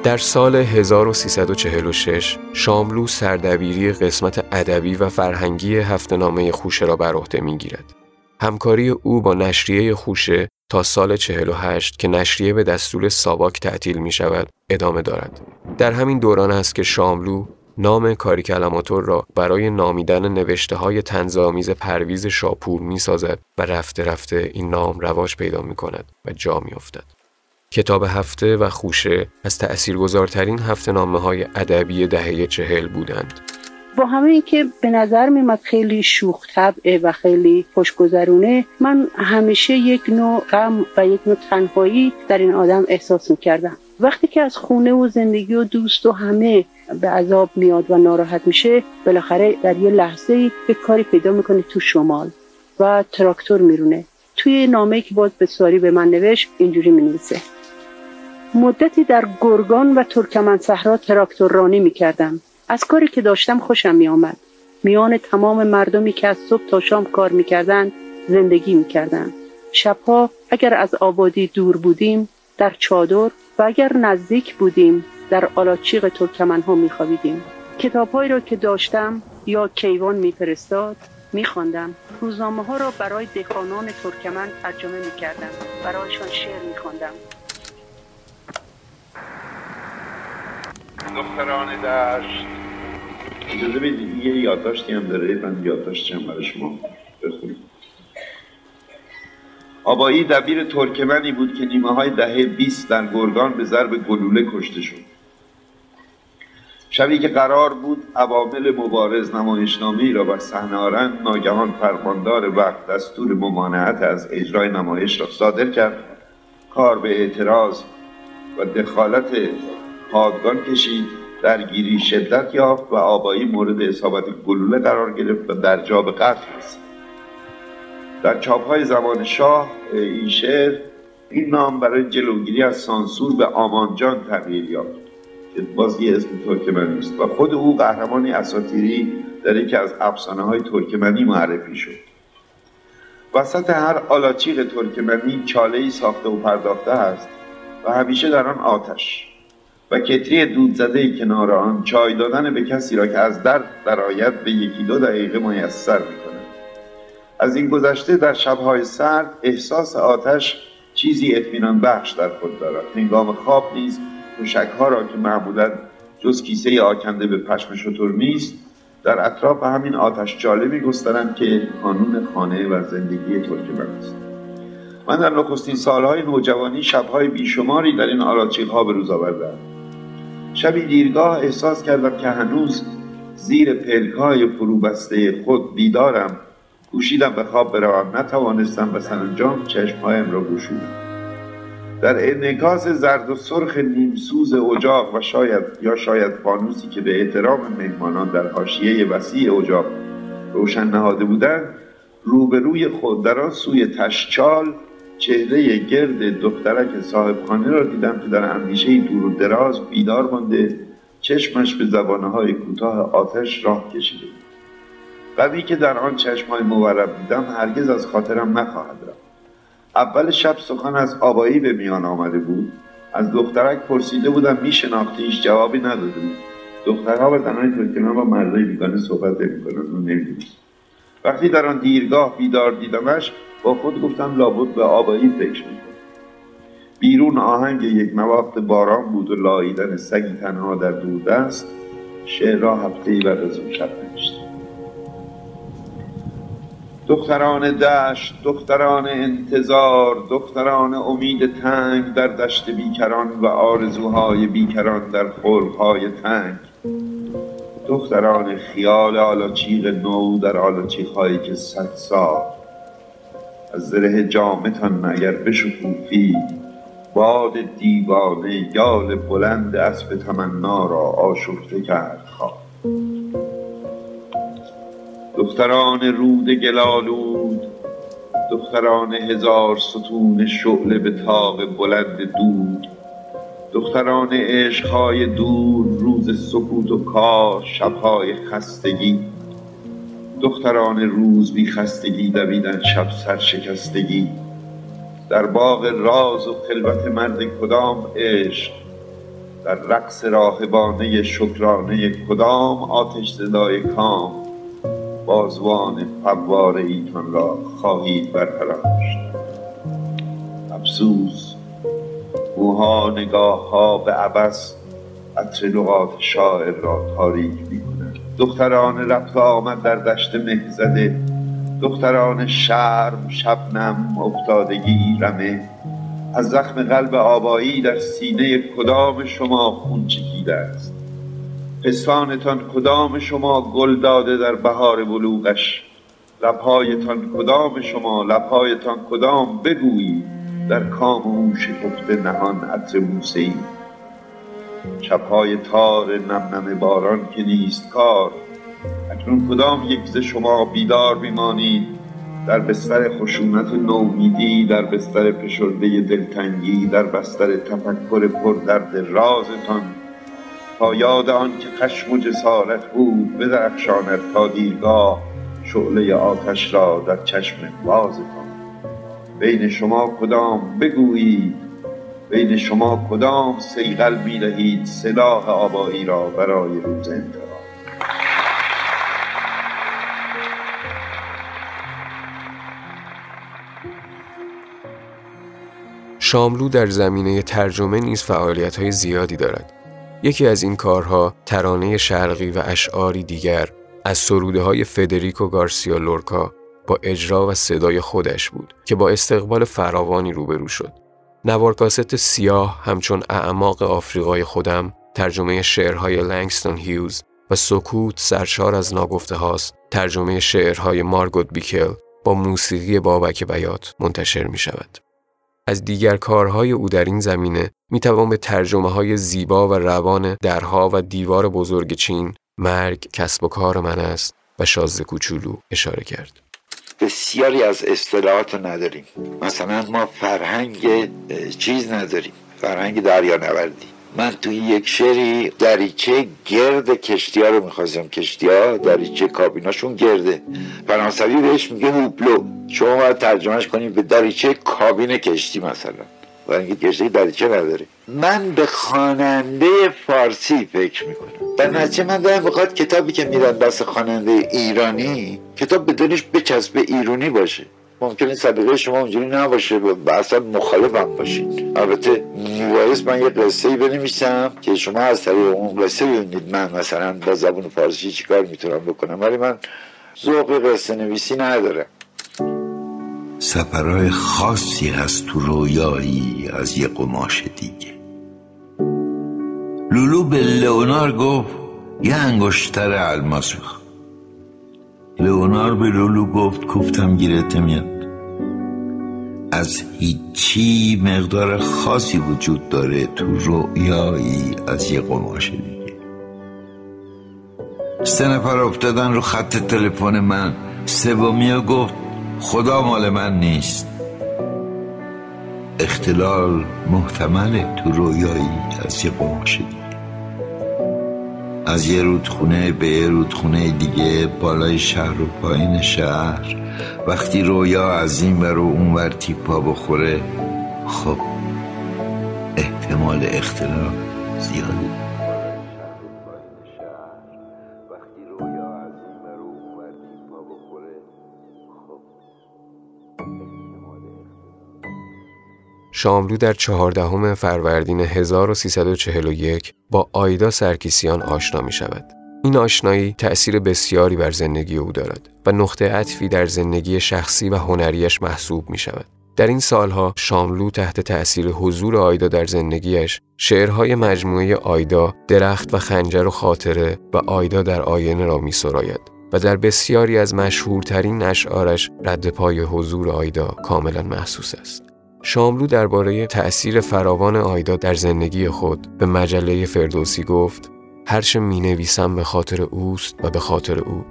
در سال 1346 شاملو سردبیری قسمت ادبی و فرهنگی هفته نامه خوشه را بر عهده می‌گیرد. همکاری او با نشریه خوشه تا سال 48 که نشریه به دستور ساواک تعطیل می شود ادامه دارد. در همین دوران است که شاملو نام کاری کلماتور را برای نامیدن نوشته های تنظامیز پرویز شاپور می سازد و رفته رفته این نام رواج پیدا می کند و جا می افتد. کتاب هفته و خوشه از تأثیرگذارترین هفته نامه های ادبی دهه چهل بودند. با همه اینکه به نظر میمد خیلی شوخ طبعه و خیلی خوشگذرونه من همیشه یک نوع غم و یک نوع تنهایی در این آدم احساس می‌کردم. وقتی که از خونه و زندگی و دوست و همه به عذاب میاد و ناراحت میشه بالاخره در یه لحظه یک کاری پیدا می‌کنه تو شمال و تراکتور میرونه. توی نامه که باز به ساری به من نوشت اینجوری می‌نویسه. مدتی در گرگان و ترکمن صحرا تراکتور رانی می کردم. از کاری که داشتم خوشم می آمد. میان تمام مردمی که از صبح تا شام کار می‌کردند زندگی می‌کردند شبها اگر از آبادی دور بودیم در چادر و اگر نزدیک بودیم در آلاچیق ترکمن ها میخوابیدیم. کتابهایی را که داشتم یا کیوان میفرستاد میخواندم. روزنامه ها را برای دهقانان ترکمن ترجمه می‌کردم. برایشان شعر میخواندم. دختران دشت. اجازه بدید یه یادداشتی هم داره. من یادداشتی هم برای شما بخونم. آبایی دبیر ترکمنی بود که نیمه های دهه 20 در گرگان به ضرب گلوله کشته شد. شبی که قرار بود عوامل مبارز نمایشنامه را بر صحنه آرند ناگهان فرماندار وقت دستور ممانعت از اجرای نمایش را صادر کرد. کار به اعتراض و دخالت پادگان کشید درگیری شدت یافت و آبایی مورد اصابت گلوله قرار گرفت و در جا به قتل رسید. در چاپ های زمان شاه این شعر این نام برای جلوگیری از سانسور به آمانجان تغییر یافت که باز یه اسم ترکمنی است و خود او قهرمانی اساتیری در یکی از افسانه های ترکمنی معرفی شد. وسط هر آلاچیق ترکمنی چاله ای ساخته و پرداخته است و همیشه در آن آتش. و کتری دود زده کنار آن چای دادن به کسی را که از درد درآید به یکی دو دقیقه میسر می‌کند. از این گذشته در شبهای سرد احساس آتش چیزی اطمینان بخش در خود دارد. هنگام خواب نیز ها را که معمولا جز کیسه آکنده به پشم شطور نیست در اطراف همین آتش جاله میگسترند که قانون خانه و زندگی ترکمن است. من در نخستین سالهای نوجوانی شبهای بیشماری در این ها به روز آوردم شبی دیرگاه احساس کردم که هنوز زیر پلکای فروبسته خود بیدارم. کوشیدم به خواب بروم. نتوانستم و سرانجام چشمهایم را گشودم در انعکاس زرد و سرخ نیمسوز اجاق و شاید یا شاید فانوسی که به احترام مهمانان در حاشیه وسیع اجاق روشن نهاده بودند روبروی خود در آن سوی تشچال چهره گرد دخترک صاحبخانه را دیدم که در اندیشه دور و دراز بیدار مانده چشمش به زبانه های کوتاه آتش راه کشیده قدی که در آن چشم های مورب دیدم هرگز از خاطرم نخواهد رفت. اول شب سخن از آبایی به میان آمده بود. از دخترک پرسیده بودم میشناختیش جوابی نداده بود. دخترها و زنهای ترکمن با مردای بیگانه صحبت نمی‌کنند و نمی‌دونست وقتی در آن دیرگاه بیدار دیدمش با خود گفتم لابد به آبایی فکر می‌کنم. بیرون آهنگ یک نواخت باران بود و لاییدن سگی تنها در دست شعر را هفته بعد از اون شب دختران دشت دختران انتظار دختران امید تنگ در دشت بیکران و آرزوهای بیکران در خلقهای تنگ. دختران خیال آلاچیق نو در آلاچیقهایی که صد سال از زره جامتان اگر بشکوفی باد دیوانه یال بلند اسب تمنا را آشفته کرد خواه دختران رود گلالود دختران هزار ستون شعله به تاق بلند دود دختران عشقهای دور روز سکوت و کار شبهای خستگی دختران روز بی خستگی دویدن شب سرشکستگی در باغ راز و خلوت مرد کدام عشق؟ در رقص راهبانه شکرانه کدام آتش زدای کام؟ بازوان فوار ایتان را خواهید برفراشت افسوس موها نگاه ها به عبس عطر لغات شاعر را تاریک می دختران رفت آمد در دشت مهزده. دختران شرم شبنم افتادگی رمه از زخم قلب آبایی در سینه کدام شما خون چکیده است؟ پستانتان کدام شما گل داده در بهار بلوغش؟ لبهایتان کدام شما لبهایتان کدام بگویید؟ در کام او شکفته نهان عطر موسی شبهای تار نم باران که نیست کار. اکنون کدام یک ز شما بیدار میمانید در بستر خشونت و نومیدی در بستر فشرده دلتنگی در بستر تفکر پردرد رازتان. تا یاد آن که خشم و جسارت بود بدرخشاند تا دیرگاه شعله آتش را در چشم بازتان. بین شما کدام بگویید؟ بین شما کدام سیغل می دهید سلاح آبایی را برای روز انتقام شاملو در زمینه ترجمه نیز فعالیت های زیادی دارد. یکی از این کارها ترانه شرقی و اشعاری دیگر از سروده های فدریکو گارسیا لورکا با اجرا و صدای خودش بود که با استقبال فراوانی روبرو شد. نوارکاست سیاه همچون اعماق آفریقای خودم ترجمه شعرهای لنگستون هیوز و سکوت سرشار از ناگفته هاست ترجمه شعرهای مارگوت بیکل با موسیقی بابک بیات منتشر می شود. از دیگر کارهای او در این زمینه می توان به ترجمه های زیبا و روان درها و دیوار بزرگ چین، مرگ، کسب و کار من است و شازده کوچولو اشاره کرد. بسیاری از اصطلاحات نداریم. مثلا ما فرهنگ چیز نداریم. فرهنگ دریا نوردی من توی یک شعری دریچه گرد کشتی ها رو می‌خواستم کشتی ها دریچه کابیناشون گرده. فرانسوی بهش میگه هوپلو. شما باید ترجمهش کنیم به دریچه کابین کشتی مثلا. و اینکه کشتی دریچه نداره. من به خواننده فارسی فکر می‌کنم. در نتیجه من دارم بخواد کتابی که میدن دست خواننده ایرانی کتاب بدونش بچسب ایرانی باشه. ممکنه سلیقه شما اونجوری نباشه و اصلا مخالفم باشین البته میبایست من یه قصه ای بنویسم که شما از طریق اون قصه ببینید من مثلا با زبون فارسی چیکار می‌تونم بکنم. ولی من ذوق قصه نویسی ندارم. سفرهای خاصی هست تو رویایی از یه قماش دیگه. لولو به لئونار گفت یه انگشتر الماس بخواه لئونار به لولو گفت کوفتم گیرت میاد از هیچی مقدار خاصی وجود داره تو رویایی از یه قماش دیگه. سه نفر افتادن رو خط تلفن من. سومیا گفت خدا مال من نیست. اختلال محتمله تو رویایی از یه قماش دیگه از یه رودخونه به یه رودخونه دیگه بالای شهر و پایین شهر. وقتی رویا از این ور و اون ور تیپا بخوره خب احتمال اختلال زیاده. شاملو در چهاردهم فروردین 1341 با آیدا سرکیسیان آشنا می شود. این آشنایی تأثیر بسیاری بر زندگی او دارد و نقطه عطفی در زندگی شخصی و هنریش محسوب می شود. در این سالها شاملو تحت تأثیر حضور آیدا در زندگیش شعرهای مجموعه آیدا، درخت و خنجر و خاطره و آیدا در آینه را می سراید و در بسیاری از مشهورترین اشعارش رد پای حضور آیدا کاملا محسوس است. شاملو درباره تأثیر فراوان آیدا در زندگی خود به مجله فردوسی گفت هرچه می نویسم به خاطر اوست و به خاطر او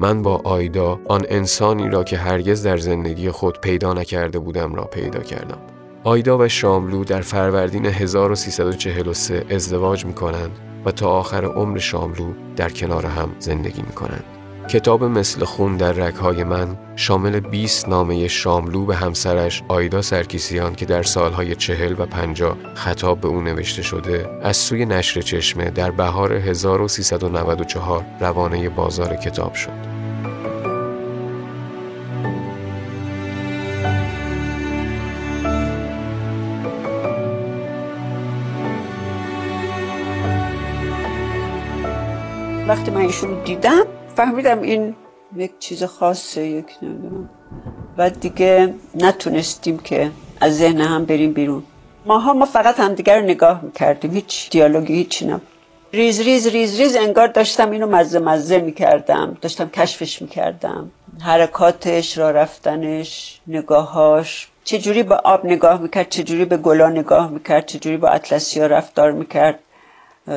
من با آیدا آن انسانی را که هرگز در زندگی خود پیدا نکرده بودم را پیدا کردم آیدا و شاملو در فروردین 1343 ازدواج می کنند و تا آخر عمر شاملو در کنار هم زندگی می کنند. کتاب مثل خون در رگهای من شامل 20 نامه شاملو به همسرش آیدا سرکیسیان که در سالهای چهل و پنجاه خطاب به او نوشته شده از سوی نشر چشمه در بهار 1394 روانه بازار کتاب شد. وقتی من ایشون دیدم فهمیدم این یک چیز خاصه یک نمی‌دونم. و دیگه نتونستیم که از ذهن هم بریم بیرون. ماها ما فقط همدیگر رو نگاه می‌کردیم. هیچ دیالوگی هیچی نبود. ریز ریز ریز ریز انگار داشتم اینو مزه مزه می‌کردم. داشتم کشفش می‌کردم. حرکاتش را رفتنش نگاهاش. چجوری به آب نگاه می‌کرد چجوری به گلا نگاه می‌کرد چجوری با اطلسیا رفتار می‌کرد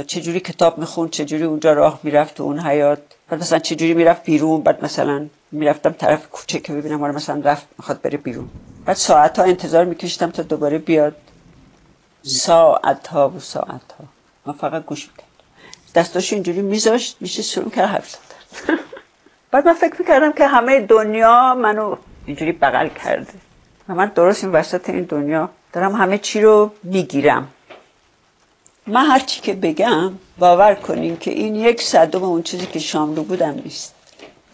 چجوری کتاب می‌خوند چجوری اونجا راه می‌رفت تو اون حیات. بعد مثلا چجوری می‌رفت بیرون؟ بعد مثلا می‌رفتم طرف کوچه که ببینم آره مثلا رفت می‌خواد بره بیرون. بعد ساعت ها انتظار میکشتم تا دوباره بیاد. ساعت ها و ساعت ها من فقط گوش می‌کردم. دستاشو اینجوری میذاشت میشه شروع کرد حرف زدن. بعد من فکر می‌کردم که همه دنیا منو اینجوری بغل کرده. و من درست این وسط این دنیا دارم همه چی رو می‌گیرم. من هر چی که بگم باور کنین که این یک صدم اون چیزی که شاملو بودم نیست.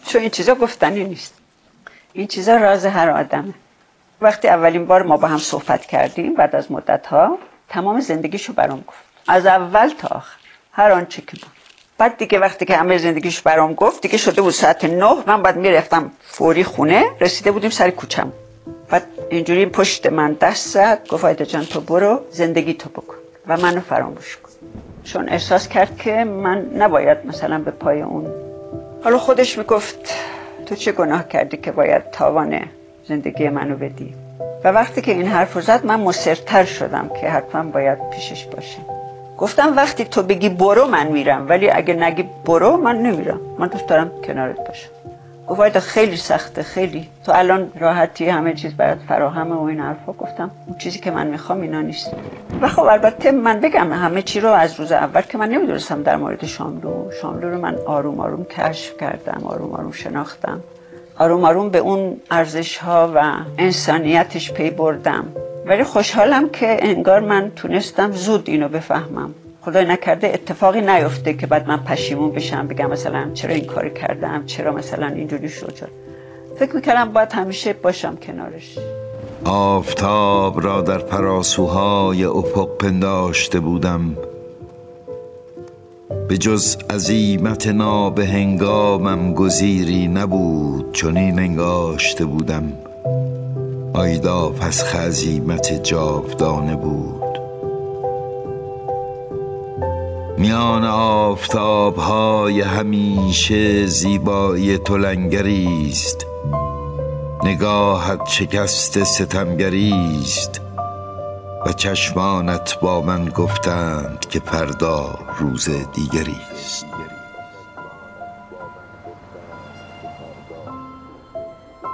چون این چیزا گفتنی نیست. این چیزا راز هر آدمه. وقتی اولین بار ما با هم صحبت کردیم بعد از مدت ها تمام زندگیشو برام گفت. از اول تا آخر. هر آنچه که بود. بعد دیگه وقتی که همه زندگیش برام گفت دیگه شده بود ساعت نه من بعد می‌رفتم فوری خونه رسیده بودیم سر کوچم بعد اینجوری پشت من دست زد گفت آیده جان تو برو زندگی تو بکن. و منو فراموش کن. چون احساس کرد که من نباید مثلا به پای اون حالا خودش می‌گفت تو چه گناه کردی که باید تاوان زندگی منو بدی؟ و وقتی که این حرف زد من مصرتر شدم که حتما باید پیشش باشم. گفتم وقتی تو بگی برو من میرم. ولی اگه نگی برو من نمیرم. من دوست دارم کنارت باشم. گفت خیلی سخته خیلی. تو الان راحتی همه چیز برات فراهمه و این حرفا. گفتم اون چیزی که من می‌خوام اینا نیست. و خب البته من بگم همه چی رو از روز اول که من نمی‌دونستم در مورد شاملو. شاملو رو من آروم آروم کشف کردم آروم آروم شناختم. آروم آروم به اون ارزش ها و انسانیتش پی بردم. ولی خوشحالم که انگار من تونستم زود اینو بفهمم. خدای نکرده اتفاقی نیفته که بعد من پشیمون بشم بگم مثلا چرا این کار کردم چرا مثلا اینجوری شد فکر می‌کردم باید همیشه باشم کنارش. آفتاب را در پراسوهای افق پنداشته بودم. به جز عظیمت ناب هنگامم گزیری نبود چنین انگاشته بودم. آیدا پس خزیمت جاودانه بود. میان آفتاب های همیشه زیبایی تلنگری است. نگاهت شکست ستمگری است. و چشمانت با من گفتند که فردا روز دیگری است.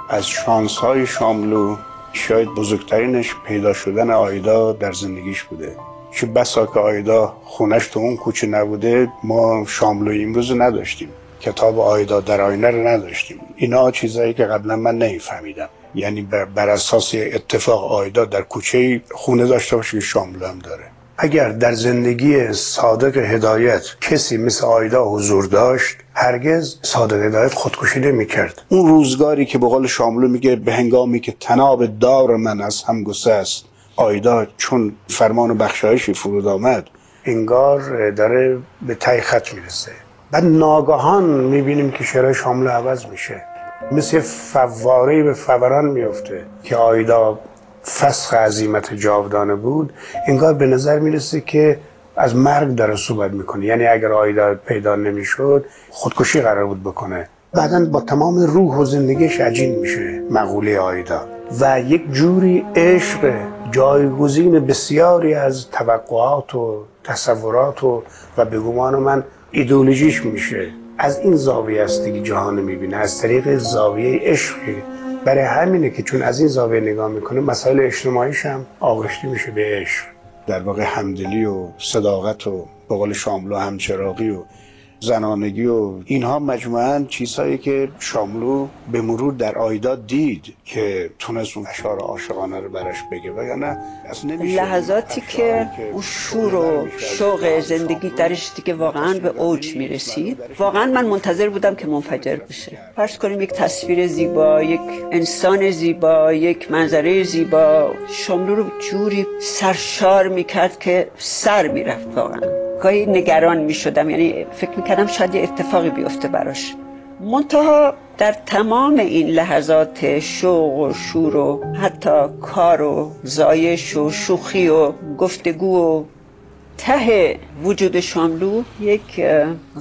از شانس های شاملو شاید بزرگترینش پیدا شدن آیدا در زندگیش بوده. که بسا که آیدا خونش تو اون کوچه نبوده ما شاملو امروز نداشتیم. کتاب آیدا در آینه رو نداشتیم. اینا چیزایی که قبلا من نمیفهمیدم. یعنی بر, اساس اتفاق آیدا در کوچه خونه داشته باشه که شاملو هم داره. اگر در زندگی صادق هدایت کسی مثل آیدا حضور داشت هرگز صادق هدایت خودکشی نمی کرد اون روزگاری که به شاملو میگه به هنگامی که تناب دار من از هم است آیدا چون فرمان بخشایشی فرود آمد انگار داره به تای خط می‌رسه. بعد ناگهان می‌بینیم که شعرهای شاملو عوض میشه. مثل فواره به فوران میفته که آیدا فسخ عظیمت جاودانه بود انگار به نظر می‌رسه که از مرگ داره صحبت می‌کنه. یعنی اگر آیدا پیدا نمی‌شد خودکشی قرار بود بکنه. بعدا با تمام روح و زندگیش عجین میشه مقوله آیدا. و یک جوری عشق جایگزین بسیاری از توقعات و تصورات و و به گمان من ایدولوژیش میشه. از این زاویه است دیگه جهان می‌بینه. از طریق زاویه عشقی. برای همینه که چون از این زاویه نگاه می‌کنه مسائل اجتماعیش هم آغشته میشه به عشق. در واقع همدلی و صداقت و بقول شاملو همچراقی و زنانگی و اینها مجموعا چیزهایی که شاملو به مرور در آیدا دید که تونست اون اشعار عاشقانه رو براش بگه و نه از لحظاتی که او شور و شوق زندگی درش دیگه واقعا به اوج می‌رسید. واقعا من منتظر بودم که منفجر بشه. فرض کنیم یک تصویر زیبا یک انسان زیبا یک منظره زیبا. شاملو رو جوری سرشار می‌کرد که سر می‌رفت واقعا. گاهی نگران می شدم یعنی فکر می کردم شاید یه اتفاقی بیفته براش. منتها در تمام این لحظات شوق و شور و حتی کار و زایش و شوخی و گفتگو و ته وجود شاملو یک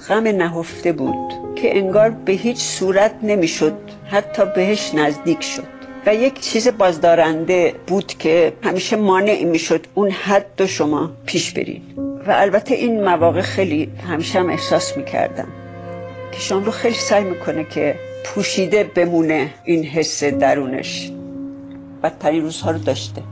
غم نهفته بود که انگار به هیچ صورت نمی‌شد حتی بهش نزدیک شد. و یک چیز بازدارنده بود که همیشه مانع می‌شد اون حد شما پیش برید. و البته این مواقع خیلی همیشه هم احساس می‌کردم که شاملو خیلی سعی می‌کنه که پوشیده بمونه این حس درونش. بدترین روزها رو داشته.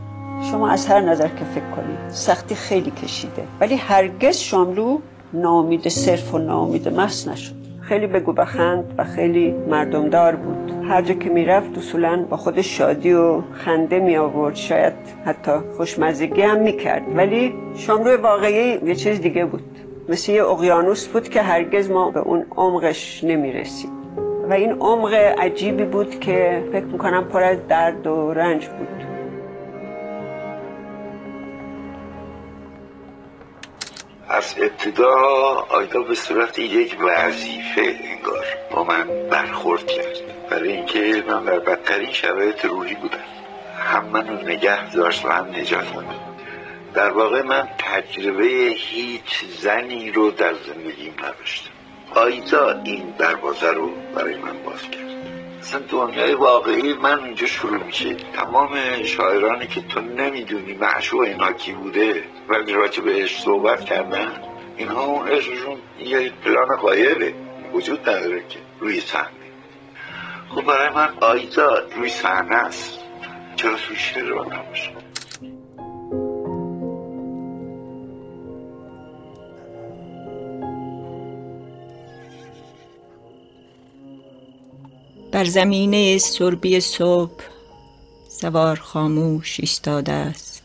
شما از هر نظر که فکر کنید سختی خیلی کشیده. ولی هرگز شاملو نامید صرف و نامید مس نشد. خیلی بگو بخند و خیلی مردمدار بود. هر جا که می‌رفت اصولا با خود شادی و خنده می آورد شاید حتی خوشمزگی هم می‌کرد. ولی شاملو واقعی یه چیز دیگه بود. مثل یه اقیانوس بود که هرگز ما به اون عمقش نمی‌رسیم. و این عمق عجیبی بود که فکر می‌کنم پر از درد و رنج بود. از ابتدا آیدا به صورت یک وظیفه انگار با من برخورد کرد. برای اینکه من در بدترین شرایط روحی بودم. هم منو نگه داشت و هم نجات در واقع من تجربه هیچ زنی رو در زندگیم نداشتم. آیدا این دروازه رو برای من باز کرد. اصلا دنیای واقعی من اینجا شروع میشه. تمام شاعرانی که تو نمی‌دونی معشوق اینا کی بوده ولی راجع بهش صحبت کردن اینها اون عشقشون یه پلان قایبه وجود نداره که. روی صحنه. خب برای من آیدا روی صحنه است. چرا توی رو نباشه؟ بر زمینه سربی صبح سوار خاموش ایستاده است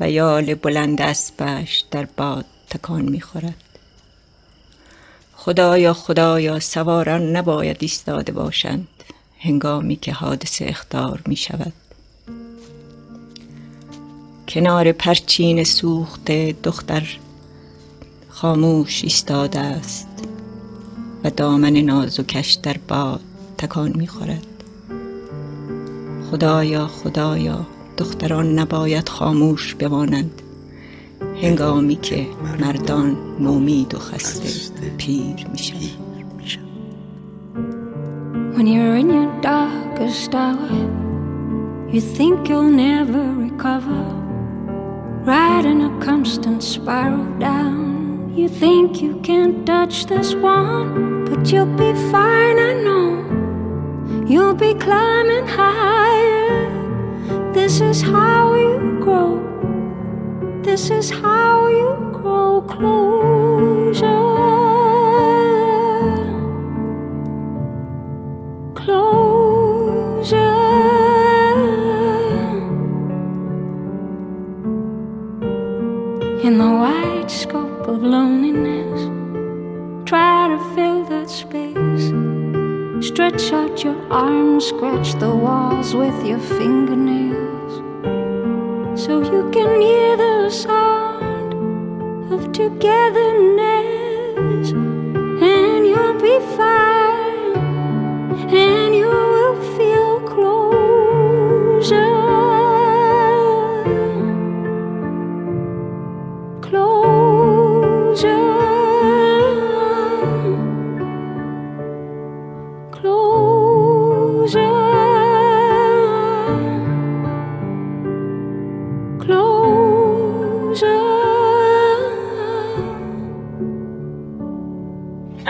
و یال بلند اسبش در باد تکان می‌خورد خدایا خدایا سواران نباید ایستاده باشند. هنگامی که حادثه اختار می شود. کنار پرچین سوخته دختر خاموش ایستاده است. و دامن نازکش در باد تکان می‌خورد خدایا خدایا دختران نباید خاموش بمانند هنگامی که مردان نومید و خسته پیر میشن When you're in your darkest hour, you think you'll never recover. Riding a constant spiral down. You think you can't touch this one, but you'll be fine, I know. You'll be climbing higher. This is how you grow. This is how you grow closer. In the wide scope of loneliness. Stretch out your arms, scratch the walls with your fingernails. So you can hear the sound of togetherness. And you'll be fine.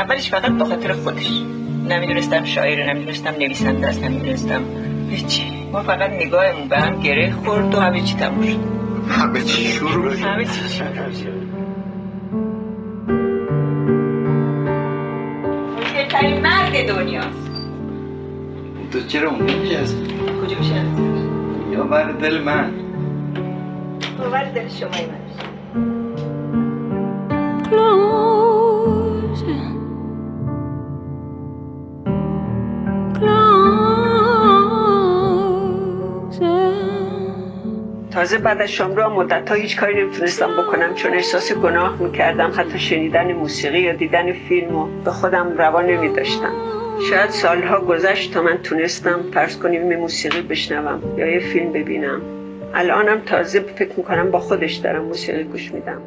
اولش فقط به خاطر خودش نمی‌دونستم شاعر نمی‌دونستم نویسنده است نمی‌دونستم. هیچی ما فقط نگاهمون به هم گره خورد و همه چی تموم شد. همه چی شروع همه چی شروع بهترین مرد دنیاست. تو چرا اون نمیشست کجا میشه؟ یا بر دل من. بر دل شما من تازه بعد از شام را مدت ها هیچ کاری نمی‌تونستم بکنم چون احساس گناه می‌کردم حتی شنیدن موسیقی یا دیدن فیلم و به خودم روا نمیداشتم. شاید سالها گذشت تا من تونستم فرض کنیم موسیقی بشنوم یا یه فیلم ببینم. الانم تازه فکر می‌کنم با خودش دارم موسیقی گوش میدم.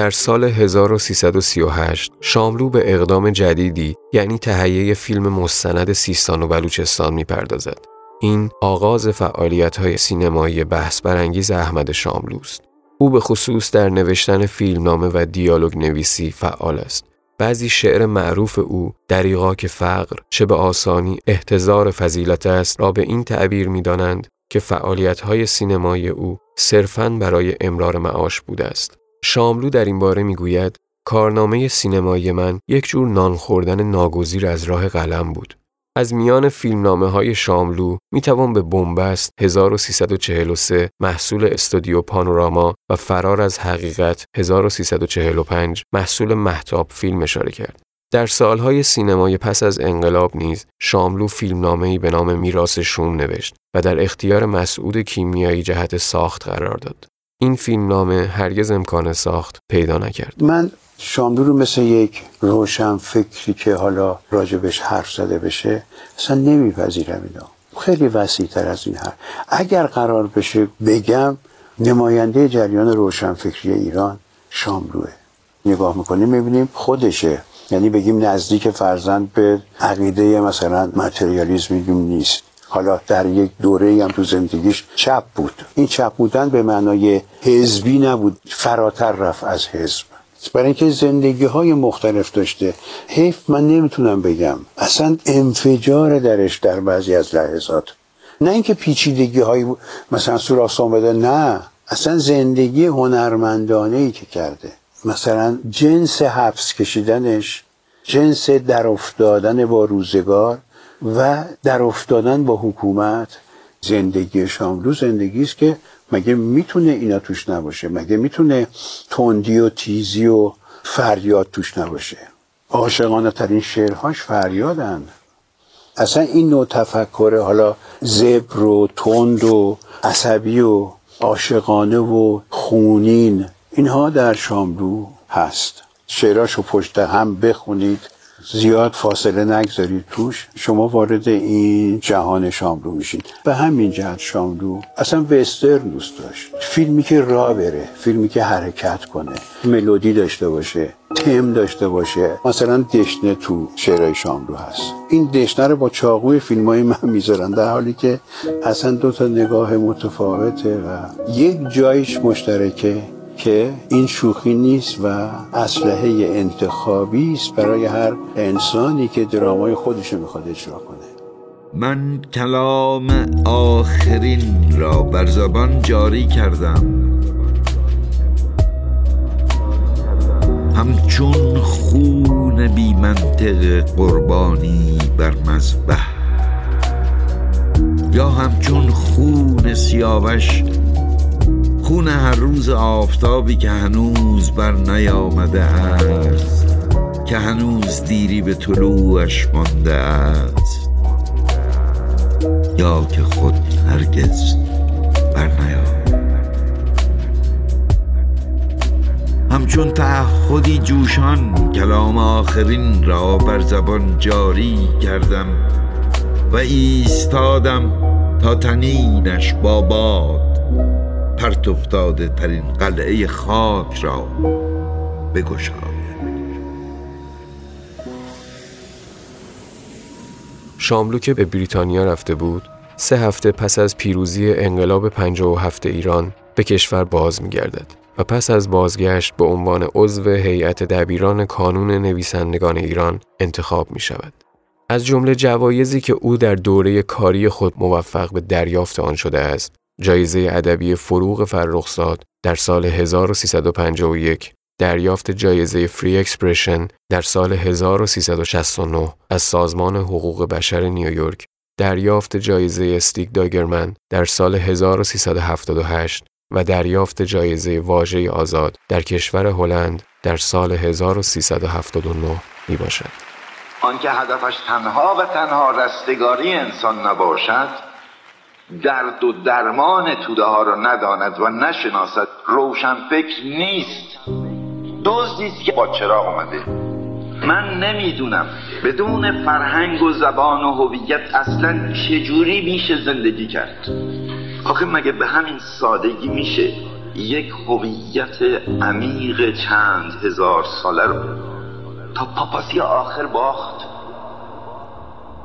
در سال 1338 شاملو به اقدام جدیدی یعنی تهیه فیلم مستند سیستان و بلوچستان می‌پردازد. این آغاز فعالیت های سینمایی بحث برانگیز احمد شاملوست. او به خصوص در نوشتن فیلمنامه و دیالوگ نویسی فعال است. بعضی شعر معروف او دریغا که فقر چه به آسانی احتضار فضیلت است را به این تعبیر می دانند که فعالیت های سینمایی او صرفاً برای امرار معاش بوده است. شاملو در این باره می گوید کارنامه سینمایی من یک جور نان خوردن ناگزیر از راه قلم بود. از میان فیلمنامه های شاملو می توان به بومبست 1343 محصول استودیو پانوراما و فرار از حقیقت 1345 محصول محتاب فیلم اشاره کرد. در سالهای سینمای پس از انقلاب نیز شاملو فیلمنامه‌ای به نام میراث شوم نوشت و در اختیار مسعود کیمیایی جهت ساخت قرار داد. این فیلمنامه هرگز امکان ساخت پیدا نکرد. من شاملو رو مثل یک روشن فکری که حالا راجبش حرف زده بشه اصلا نمیپذیرم اینا خیلی وسیع تر از این حرف. اگر قرار بشه بگم نماینده جریان روشنفکری ایران شاملوه. نگاه می‌کنیم می‌بینیم خودشه. یعنی بگیم نزدیک فرزند به عقیده مثلا متریالیزم نیست. حالا در یک دوره هم تو زندگیش چپ بود. این چپ بودن به معنای حزبی نبود فراتر رفت از حزب. برای اینکه زندگی های مختلف داشته. حیف من نمی‌تونم بگم. اصلا انفجار درش در بعضی از لحظات. نه اینکه پیچیدگی های مثلا سوراخ بده نه. اصلا زندگی هنرمندانه ای که کرده. مثلا جنس حبس کشیدنش جنس در افتادن با روزگار و در افتادن با حکومت زندگی شاملو زندگی است که مگه می‌تونه اینا توش نباشه؟ مگه می‌تونه تندی و تیزی و فریاد توش نباشه؟ عاشقانه ترین شعرهاش فریادن. اصلا این نوع تفکر حالا زبر و تند و عصبی و عاشقانه و خونین اینها در شاملو هست. شعراشو پشت هم بخونید. زیاد فاصله نگذارید توش شما وارد این جهان شاملو میشین. به همین جهت شاملو اصلا وسترن دوست داشت. فیلمی که را بره فیلمی که حرکت کنه ملودی داشته باشه تم داشته باشه. مثلا دشنه تو شعرهای شاملو هست. این دشنه رو با چاقوی فیلم های من می‌ذارن در حالی که اصلا دو تا نگاه متفاوته و یک جایش مشترکه. که این شوخی نیست و اسلحه انتخابی است برای هر انسانی که درامای خودش می‌خواد اجرا کنه. من کلام آخرین را بر زبان جاری کردم. همچون خون بی منطق قربانی بر مذبح یا همچون خون سیاوش خون هر روز آفتابی که هنوز بر نیامده است که هنوز دیری به طلوعش مانده است. یا که خود هرگز بر نیامده. همچون تعهدی جوشان کلام آخرین را بر زبان جاری کردم و ایستادم تا تنینش با باد پرت افتاده ترین قلعه خاک را بگشاید شاملو که به بریتانیا رفته بود سه هفته پس از پیروزی انقلاب 57 ایران به کشور باز می گردد و پس از بازگشت به عنوان عضو هیئت دبیران کانون نویسندگان ایران انتخاب می شود. از جمله جوایزی که او در دوره کاری خود موفق به دریافت آن شده است جایزه ادبی فروغ فرخزاد در سال 1351 دریافت جایزه Free Expression در سال 1369 از سازمان حقوق بشر نیویورک دریافت جایزه استیگ داگرمن در سال 1378 و دریافت جایزه واژه آزاد در کشور هلند در سال 1379 می باشد. آنکه هدفش تنها و تنها رستگاری انسان نباشد درد و درمان توده ها را نداند و نشناسد. روشن فکر نیست. دزدی است که با چراغ آمده من نمی‌دونم بدون فرهنگ و زبان و هویت اصلا چجوری میشه زندگی کرد. آخه مگه به همین سادگی میشه یک هویت عمیق چند هزار ساله رو تا پاپاسی آخر باخت؟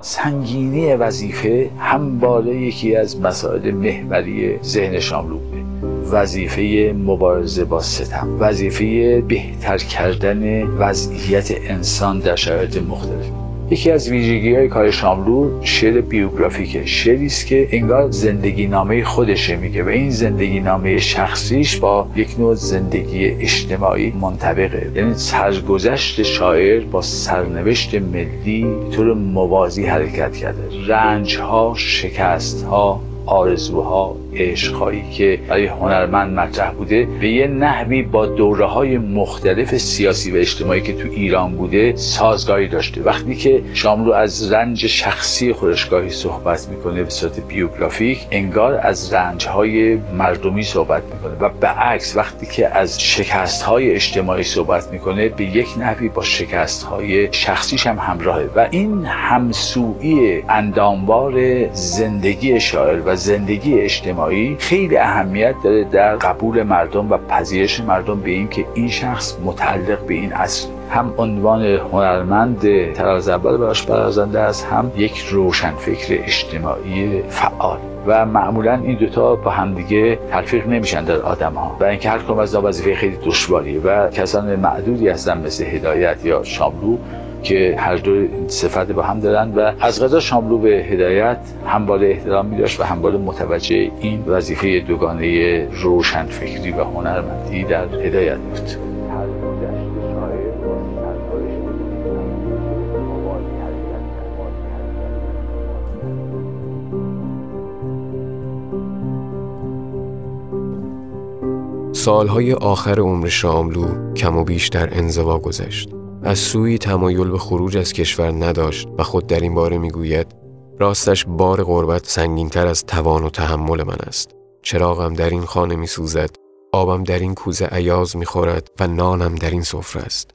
سنگینی وظیفه همباره یکی از مسائل محوری ذهن شاملو وظیفه مبارزه با ستم. وظیفه بهتر کردن وضعیت انسان در شرایط مختلف. یکی از ویژگی های کار شاملو شعر بیوگرافیکه. شعری است که انگار زندگی نامه خودشه میگه. و این زندگی نامه شخصیش با یک نوع زندگی اجتماعی منطبقه. یعنی سرگذشت شاعر با سرنوشت ملی طور موازی حرکت کرده. رنج ها شکست ها آرزوها عشقهایی که برای هنرمند مطرح بوده به یه نحوی با دوره های مختلف سیاسی و اجتماعی که تو ایران بوده سازگاری داشته. وقتی که شاملو از رنج شخصی خودشگاهی صحبت می‌کنه به صورت بیوگرافیک انگار از رنج های مردمی صحبت می‌کنه و به عکس وقتی که از شکست های اجتماعی صحبت می‌کنه به یک نحوی با شکست های شخصیش هم همراهه. و این همسویی انداموار زندگی شاعر و زندگی اجتماعی خیلی اهمیت داره در قبول مردم و پذیرش مردم به این که این شخص متعلق به این اصل. هم عنوان هنرمند تراز اول براش برازنده است هم یک روشنفکر اجتماعی فعال. و معمولا این دوتا با همدیگه تلفیق نمیشن در آدم ها و اینکه هر کدوم از وظیفه خیلی دشواریه و کسان معدودی هستن مثل هدایت یا شاملو که هر دو صفت با هم دارن و از غذا شاملو به هدایت همبال احترام می داشت و همبال متوجه این وظیفه دوگانه روشن فکری و هنرمندی در هدایت بود سالهای آخر عمر شاملو کم و بیش در انزوا گذشت. از سوی تمایل به خروج از کشور نداشت و خود در این باره می‌گوید راستش بار غربت سنگینتر از توان و تحمل من است. چراغم در این خانه می سوزد، آبم در این کوزه عیاز می خورد و نانم در این سفره است.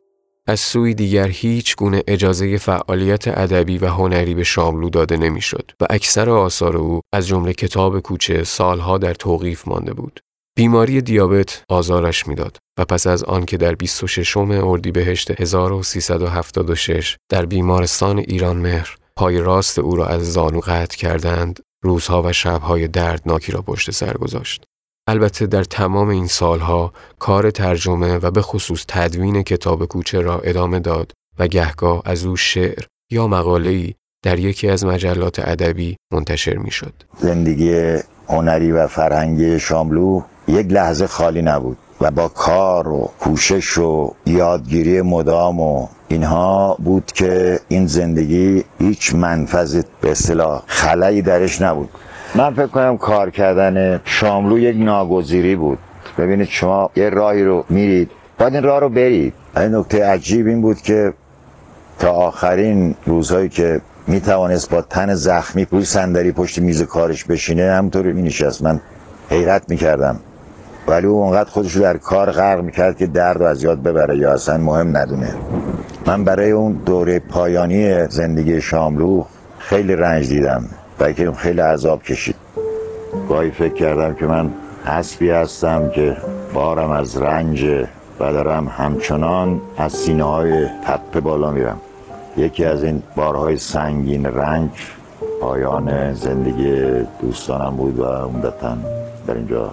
از سوی دیگر هیچ گونه اجازه فعالیت ادبی و هنری به شاملو داده نمی‌شد و اکثر آثار او از جمله کتاب کوچه سالها در توقیف مانده بود. بیماری دیابت آزارش می‌داد و پس از آن که در 26 اردیبهشت 1376 در بیمارستان ایران مهر پای راست او را از زانو قطع کردند روزها و شبهای دردناکی را پشت سر گذاشت البته در تمام این سالها کار ترجمه و به خصوص تدوین کتاب کوچه را ادامه داد و گهگاه از او شعر یا مقاله‌ای در یکی از مجلات ادبی منتشر می‌شد. زندگی هنری و فرهنگی شاملو یک لحظه خالی نبود و با کار و کوشش و یادگیری مدام و اینها بود که این زندگی هیچ منفذ به اصطلاح خلایی درش نبود. من فکر کنم کار کردن شاملو یک ناگزیری بود. ببینید شما یه راهی رو میرید باید این راه رو برید. این نکته عجیب این بود که تا آخرین روزهایی که می توانست با تن زخمی روی صندلی پشت میز کارش بشینه همطور می نشست من حیرت می کردم ولی او اونقدر خودش در کار غرق می‌کرد که درد از یاد ببره یا اصلا مهم ندونه. من برای اون دوره پایانی زندگی شاملو خیلی رنج دیدم و خیلی عذاب کشید. گاهی فکر کردم که من حسبی هستم که بارم از رنج و دارم همچنان از سینه های تپه بالا میرم. یکی از این بارهای سنگین رنج پایان زندگی دوستانم بود و عمدتا در اینجا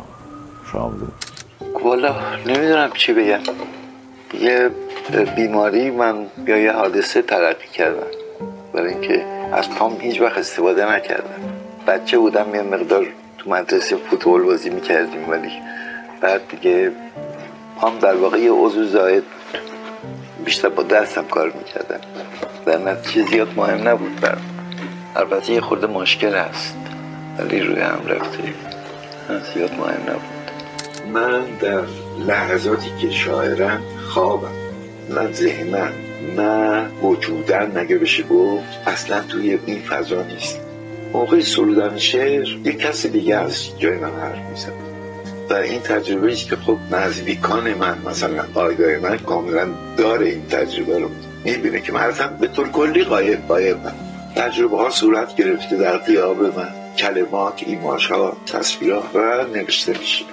شاملو والا نمی‌دونم چی بگم. یه بیماری من یا یه حادثه ترقی کردم. برای اینکه از پام هیچ وقت استفاده نکردم. بچه بودم یه مقدار تو مدرسه فوتبال بازی می‌کردیم ولی بعد دیگه پام در واقع یه عضو زاید. بیشتر با دستم کار می‌کردم. در نتیجه زیاد مهم نبود برم البته یه خورده مشکل هست ولی روی هم رفته. زیاد مهم نبود. من در لحظاتی که شاعرم خوابم. نه ذهنم نه وجودن نگه بشه گفت اصلا توی این فضا نیست. موقع سرودن شعر یک کسی دیگه از جای من حرف میزن و این تجربه است که خب نزدیکان من مثلا آیدای من کاملا داره این تجربه رو می‌بینه که من به طور کلی قایب قایب من. تجربه ها صورت گرفته در قیاب من. کلمات ایماش ها تصویرها و نوشته میشه.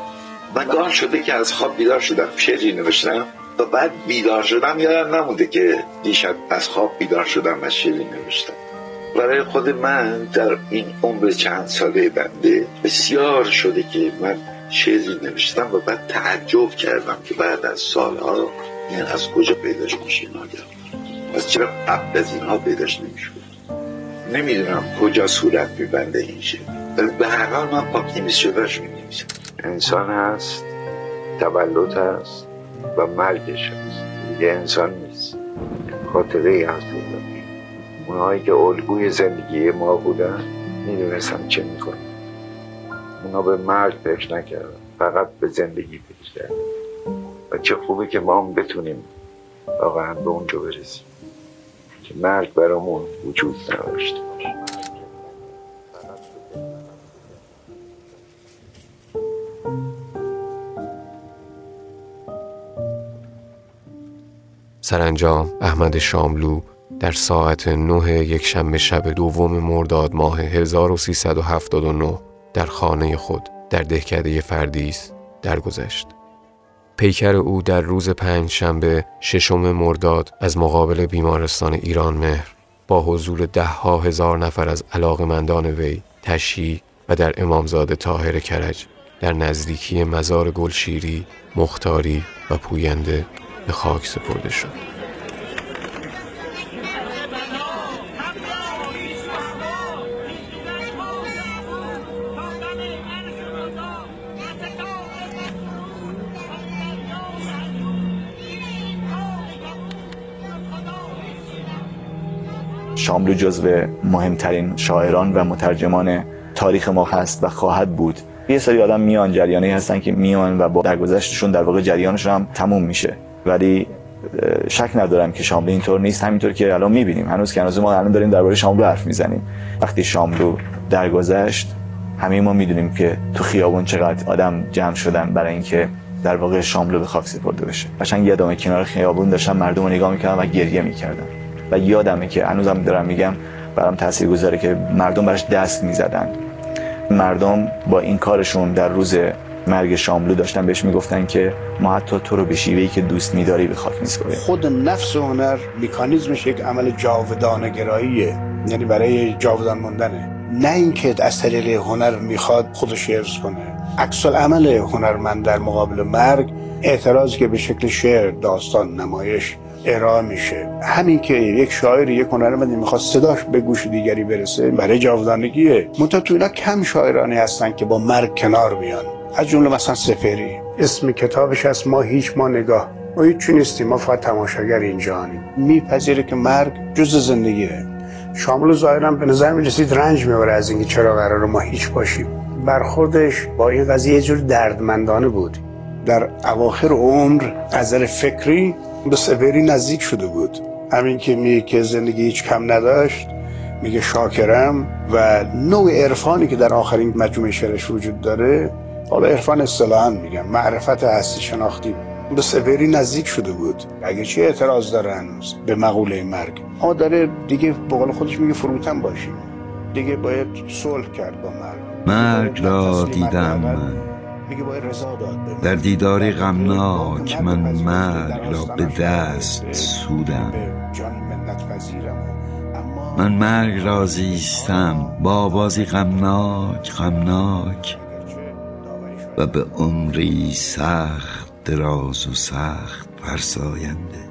من گاه شده که از خواب بیدار شدم. شعری نوشتم و بعد بیدار شدم. یادم نمونده که دیشب از خواب بیدار شدم و شعری نوشتم. برای خود من در این عمر چند ساله بنده بسیار شده که من شعری نوشتم و بعد تعجب کردم که بعد از سالها این از کجا پیداش میشه ناگهان از چرا قبل از اینها پیداش نمی‌شد؟ نمی‌دونم کجا صورت میبنده این شعر. ولی به هر حال من پاکتیمیز شدهش می انسان هست تولد هست و مرگش هست. یه انسان نیست. خاطره ای هست اونهایی که الگوی زندگی ما بودن می‌دونستن چه می‌کنن. اونا به مرگ فکر نکردن. فقط به زندگی فکر کردن. و چه خوبه که ما هم بتونیم واقعا به اونجا برسیم. که مرگ برامون وجود نداشته باشه. سرانجام احمد شاملو در ساعت نه یک شنبه شب دوم مرداد ماه 1379 در خانه خود در دهکده فردیس درگذشت. پیکر او در روز پنج شنبه ششم مرداد از مقابل بیمارستان ایران مهر با حضور ده ها هزار نفر از علاقمندان وی تشییع و در امامزاده تاهر کرج در نزدیکی مزار گلشیری، مختاری و پوینده به خاک سپرده شد. شاملو جزو مهمترین شاعران و مترجمان تاریخ ما هست و خواهد بود یه سری آدم میان جریانی هستن که میان و با درگذشتشون در واقع جریانشون هم تموم میشه ولی شک ندارم که شاملو اینطور نیست. همینطور که الان می‌بینیم. هنوز که هنوز ما الان داریم درباره شاملو حرف می‌زنیم. وقتی شاملو درگذشت همه ما می‌دونیم که تو خیابون چقدر آدم جمع شدن برای اینکه در واقع شاملو به خاک سپرده بشه. قشنگ یادم کنار خیابون داشتم مردم رو نگاه می‌کردم و گریه می‌کردم و یادمه که هنوزم دارم میگم برام تاثیر گذاره که مردم براش دست می‌زدن. مردم با این کارشون در روز مرگ شاملو داشتن بهش می‌گفتن که ما حتی تو رو به شیوهی که دوست میداری به خاک میسپریم خود نفس هنر مکانیزمش یک عمل جاودانه گراییه یعنی برای جاودان موندنه. نه اینکه از طریق هنر می‌خواد خودش حفظ کنه. عکس عمل هنرمند در مقابل مرگ اعتراض که به شکل شعر داستان نمایش ارائه میشه. همین که یک شاعر یک هنرمندی می‌خواد صداش به گوش دیگری برسه برای جاودانگیه. منتها تو اینا کم شاعرانی هستن که با مرگ کنار بیان. از جمله مثلا سفری اسم کتابش از ما هیچ ما نگاه. ما هیچ نیستیم ما فقط تماشاگر اینجانیم میپذیره که مرگ جز زندگیه. شامل ظاهرا به نظر می‌رسید رنج می‌بره از اینکه چرا قرار ما هیچ باشیم. برخوردش با این قضیه یه جور دردمندانه بود. در اواخر عمر از فکری به سفری نزدیک شده بود. همین که میگه که زندگی هیچ کم نداشت میگه شاکرم و نوع عرفانی که در آخرین مجموعه شعرش وجود داره حالا عرفان اصطلاحا میگم معرفت هستی شناختی به سفری نزدیک شده بود. اگه چی اعتراض داره هنوز به مقوله مرگ. اما داره دیگه بقول خودش میگه فروتن باشیم دیگه باید صلح کرد با مرگ. مرگ را دیدم من. در دیداری غمناک من مرگ را به دست سودم. من مرگ را زیستم. با بازی غمناک غمناک. و به عمری سخت دراز و سخت فرساینده.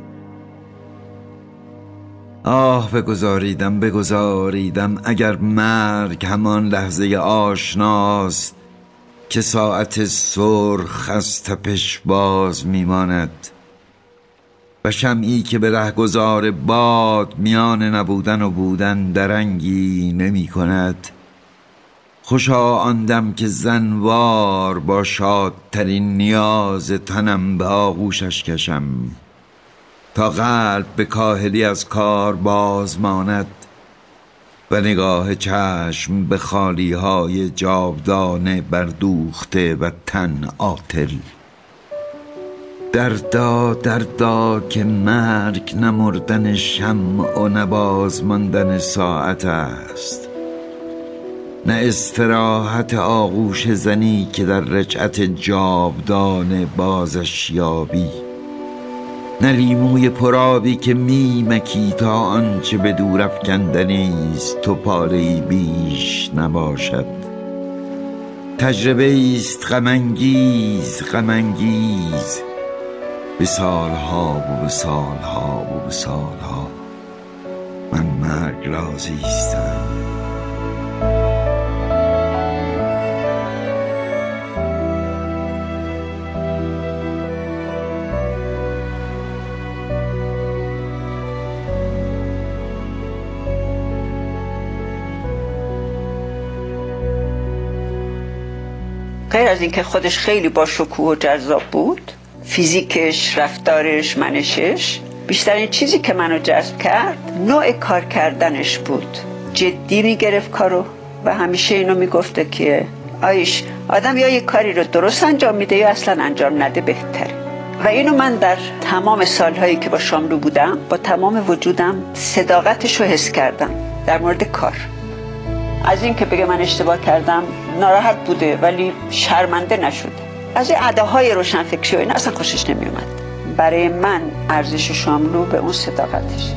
آه بگذاریدم بگذاریدم اگر مرگ همان لحظه آشناست که ساعت سرخ از تپش باز میماند و شمعی که به رهگذار باد میان نبودن و بودن درنگی نمی کند خوشا آندم که زنوار با شادترین نیاز تنم به آغوشش کشم. تا قلب به کاهلی از کار باز ماند و نگاه چشم به خالی های جاودانه بردوخته و تن آتل دردا دردا که مرگ نمردن شمع و نباز ماندن ساعت است. نه استراحت آغوش زنی که در رجعت جاودانه بازش یابی نه لیموی پرابی که میمکی تا آنچه به دور افکندنی است تو پاره بیش نباشد. تجربه است غمانگیز غمانگیز به سالها و به سالها و به سالها. من مرگ را زیستم غیر از اینکه خودش خیلی با شکوه و جذاب بود فیزیکش رفتارش منشش بیشترین چیزی که منو جذب کرد نوع کار کردنش بود. جدی می‌گرفت کارو و همیشه اینو می‌گفته که آیش آدم یا یه کاری رو درست انجام میده یا اصلا انجام نده بهتره و اینو من در تمام سالهایی که با شاملو بودم با تمام وجودم صداقتش رو حس کردم در مورد کار. از این که بگه من اشتباه کردم ناراحت بوده ولی شرمنده نشده از این عداهای روشنفکری و این اصلا خوشش نمیومد برای من ارزش شاملو به اون صداقتش.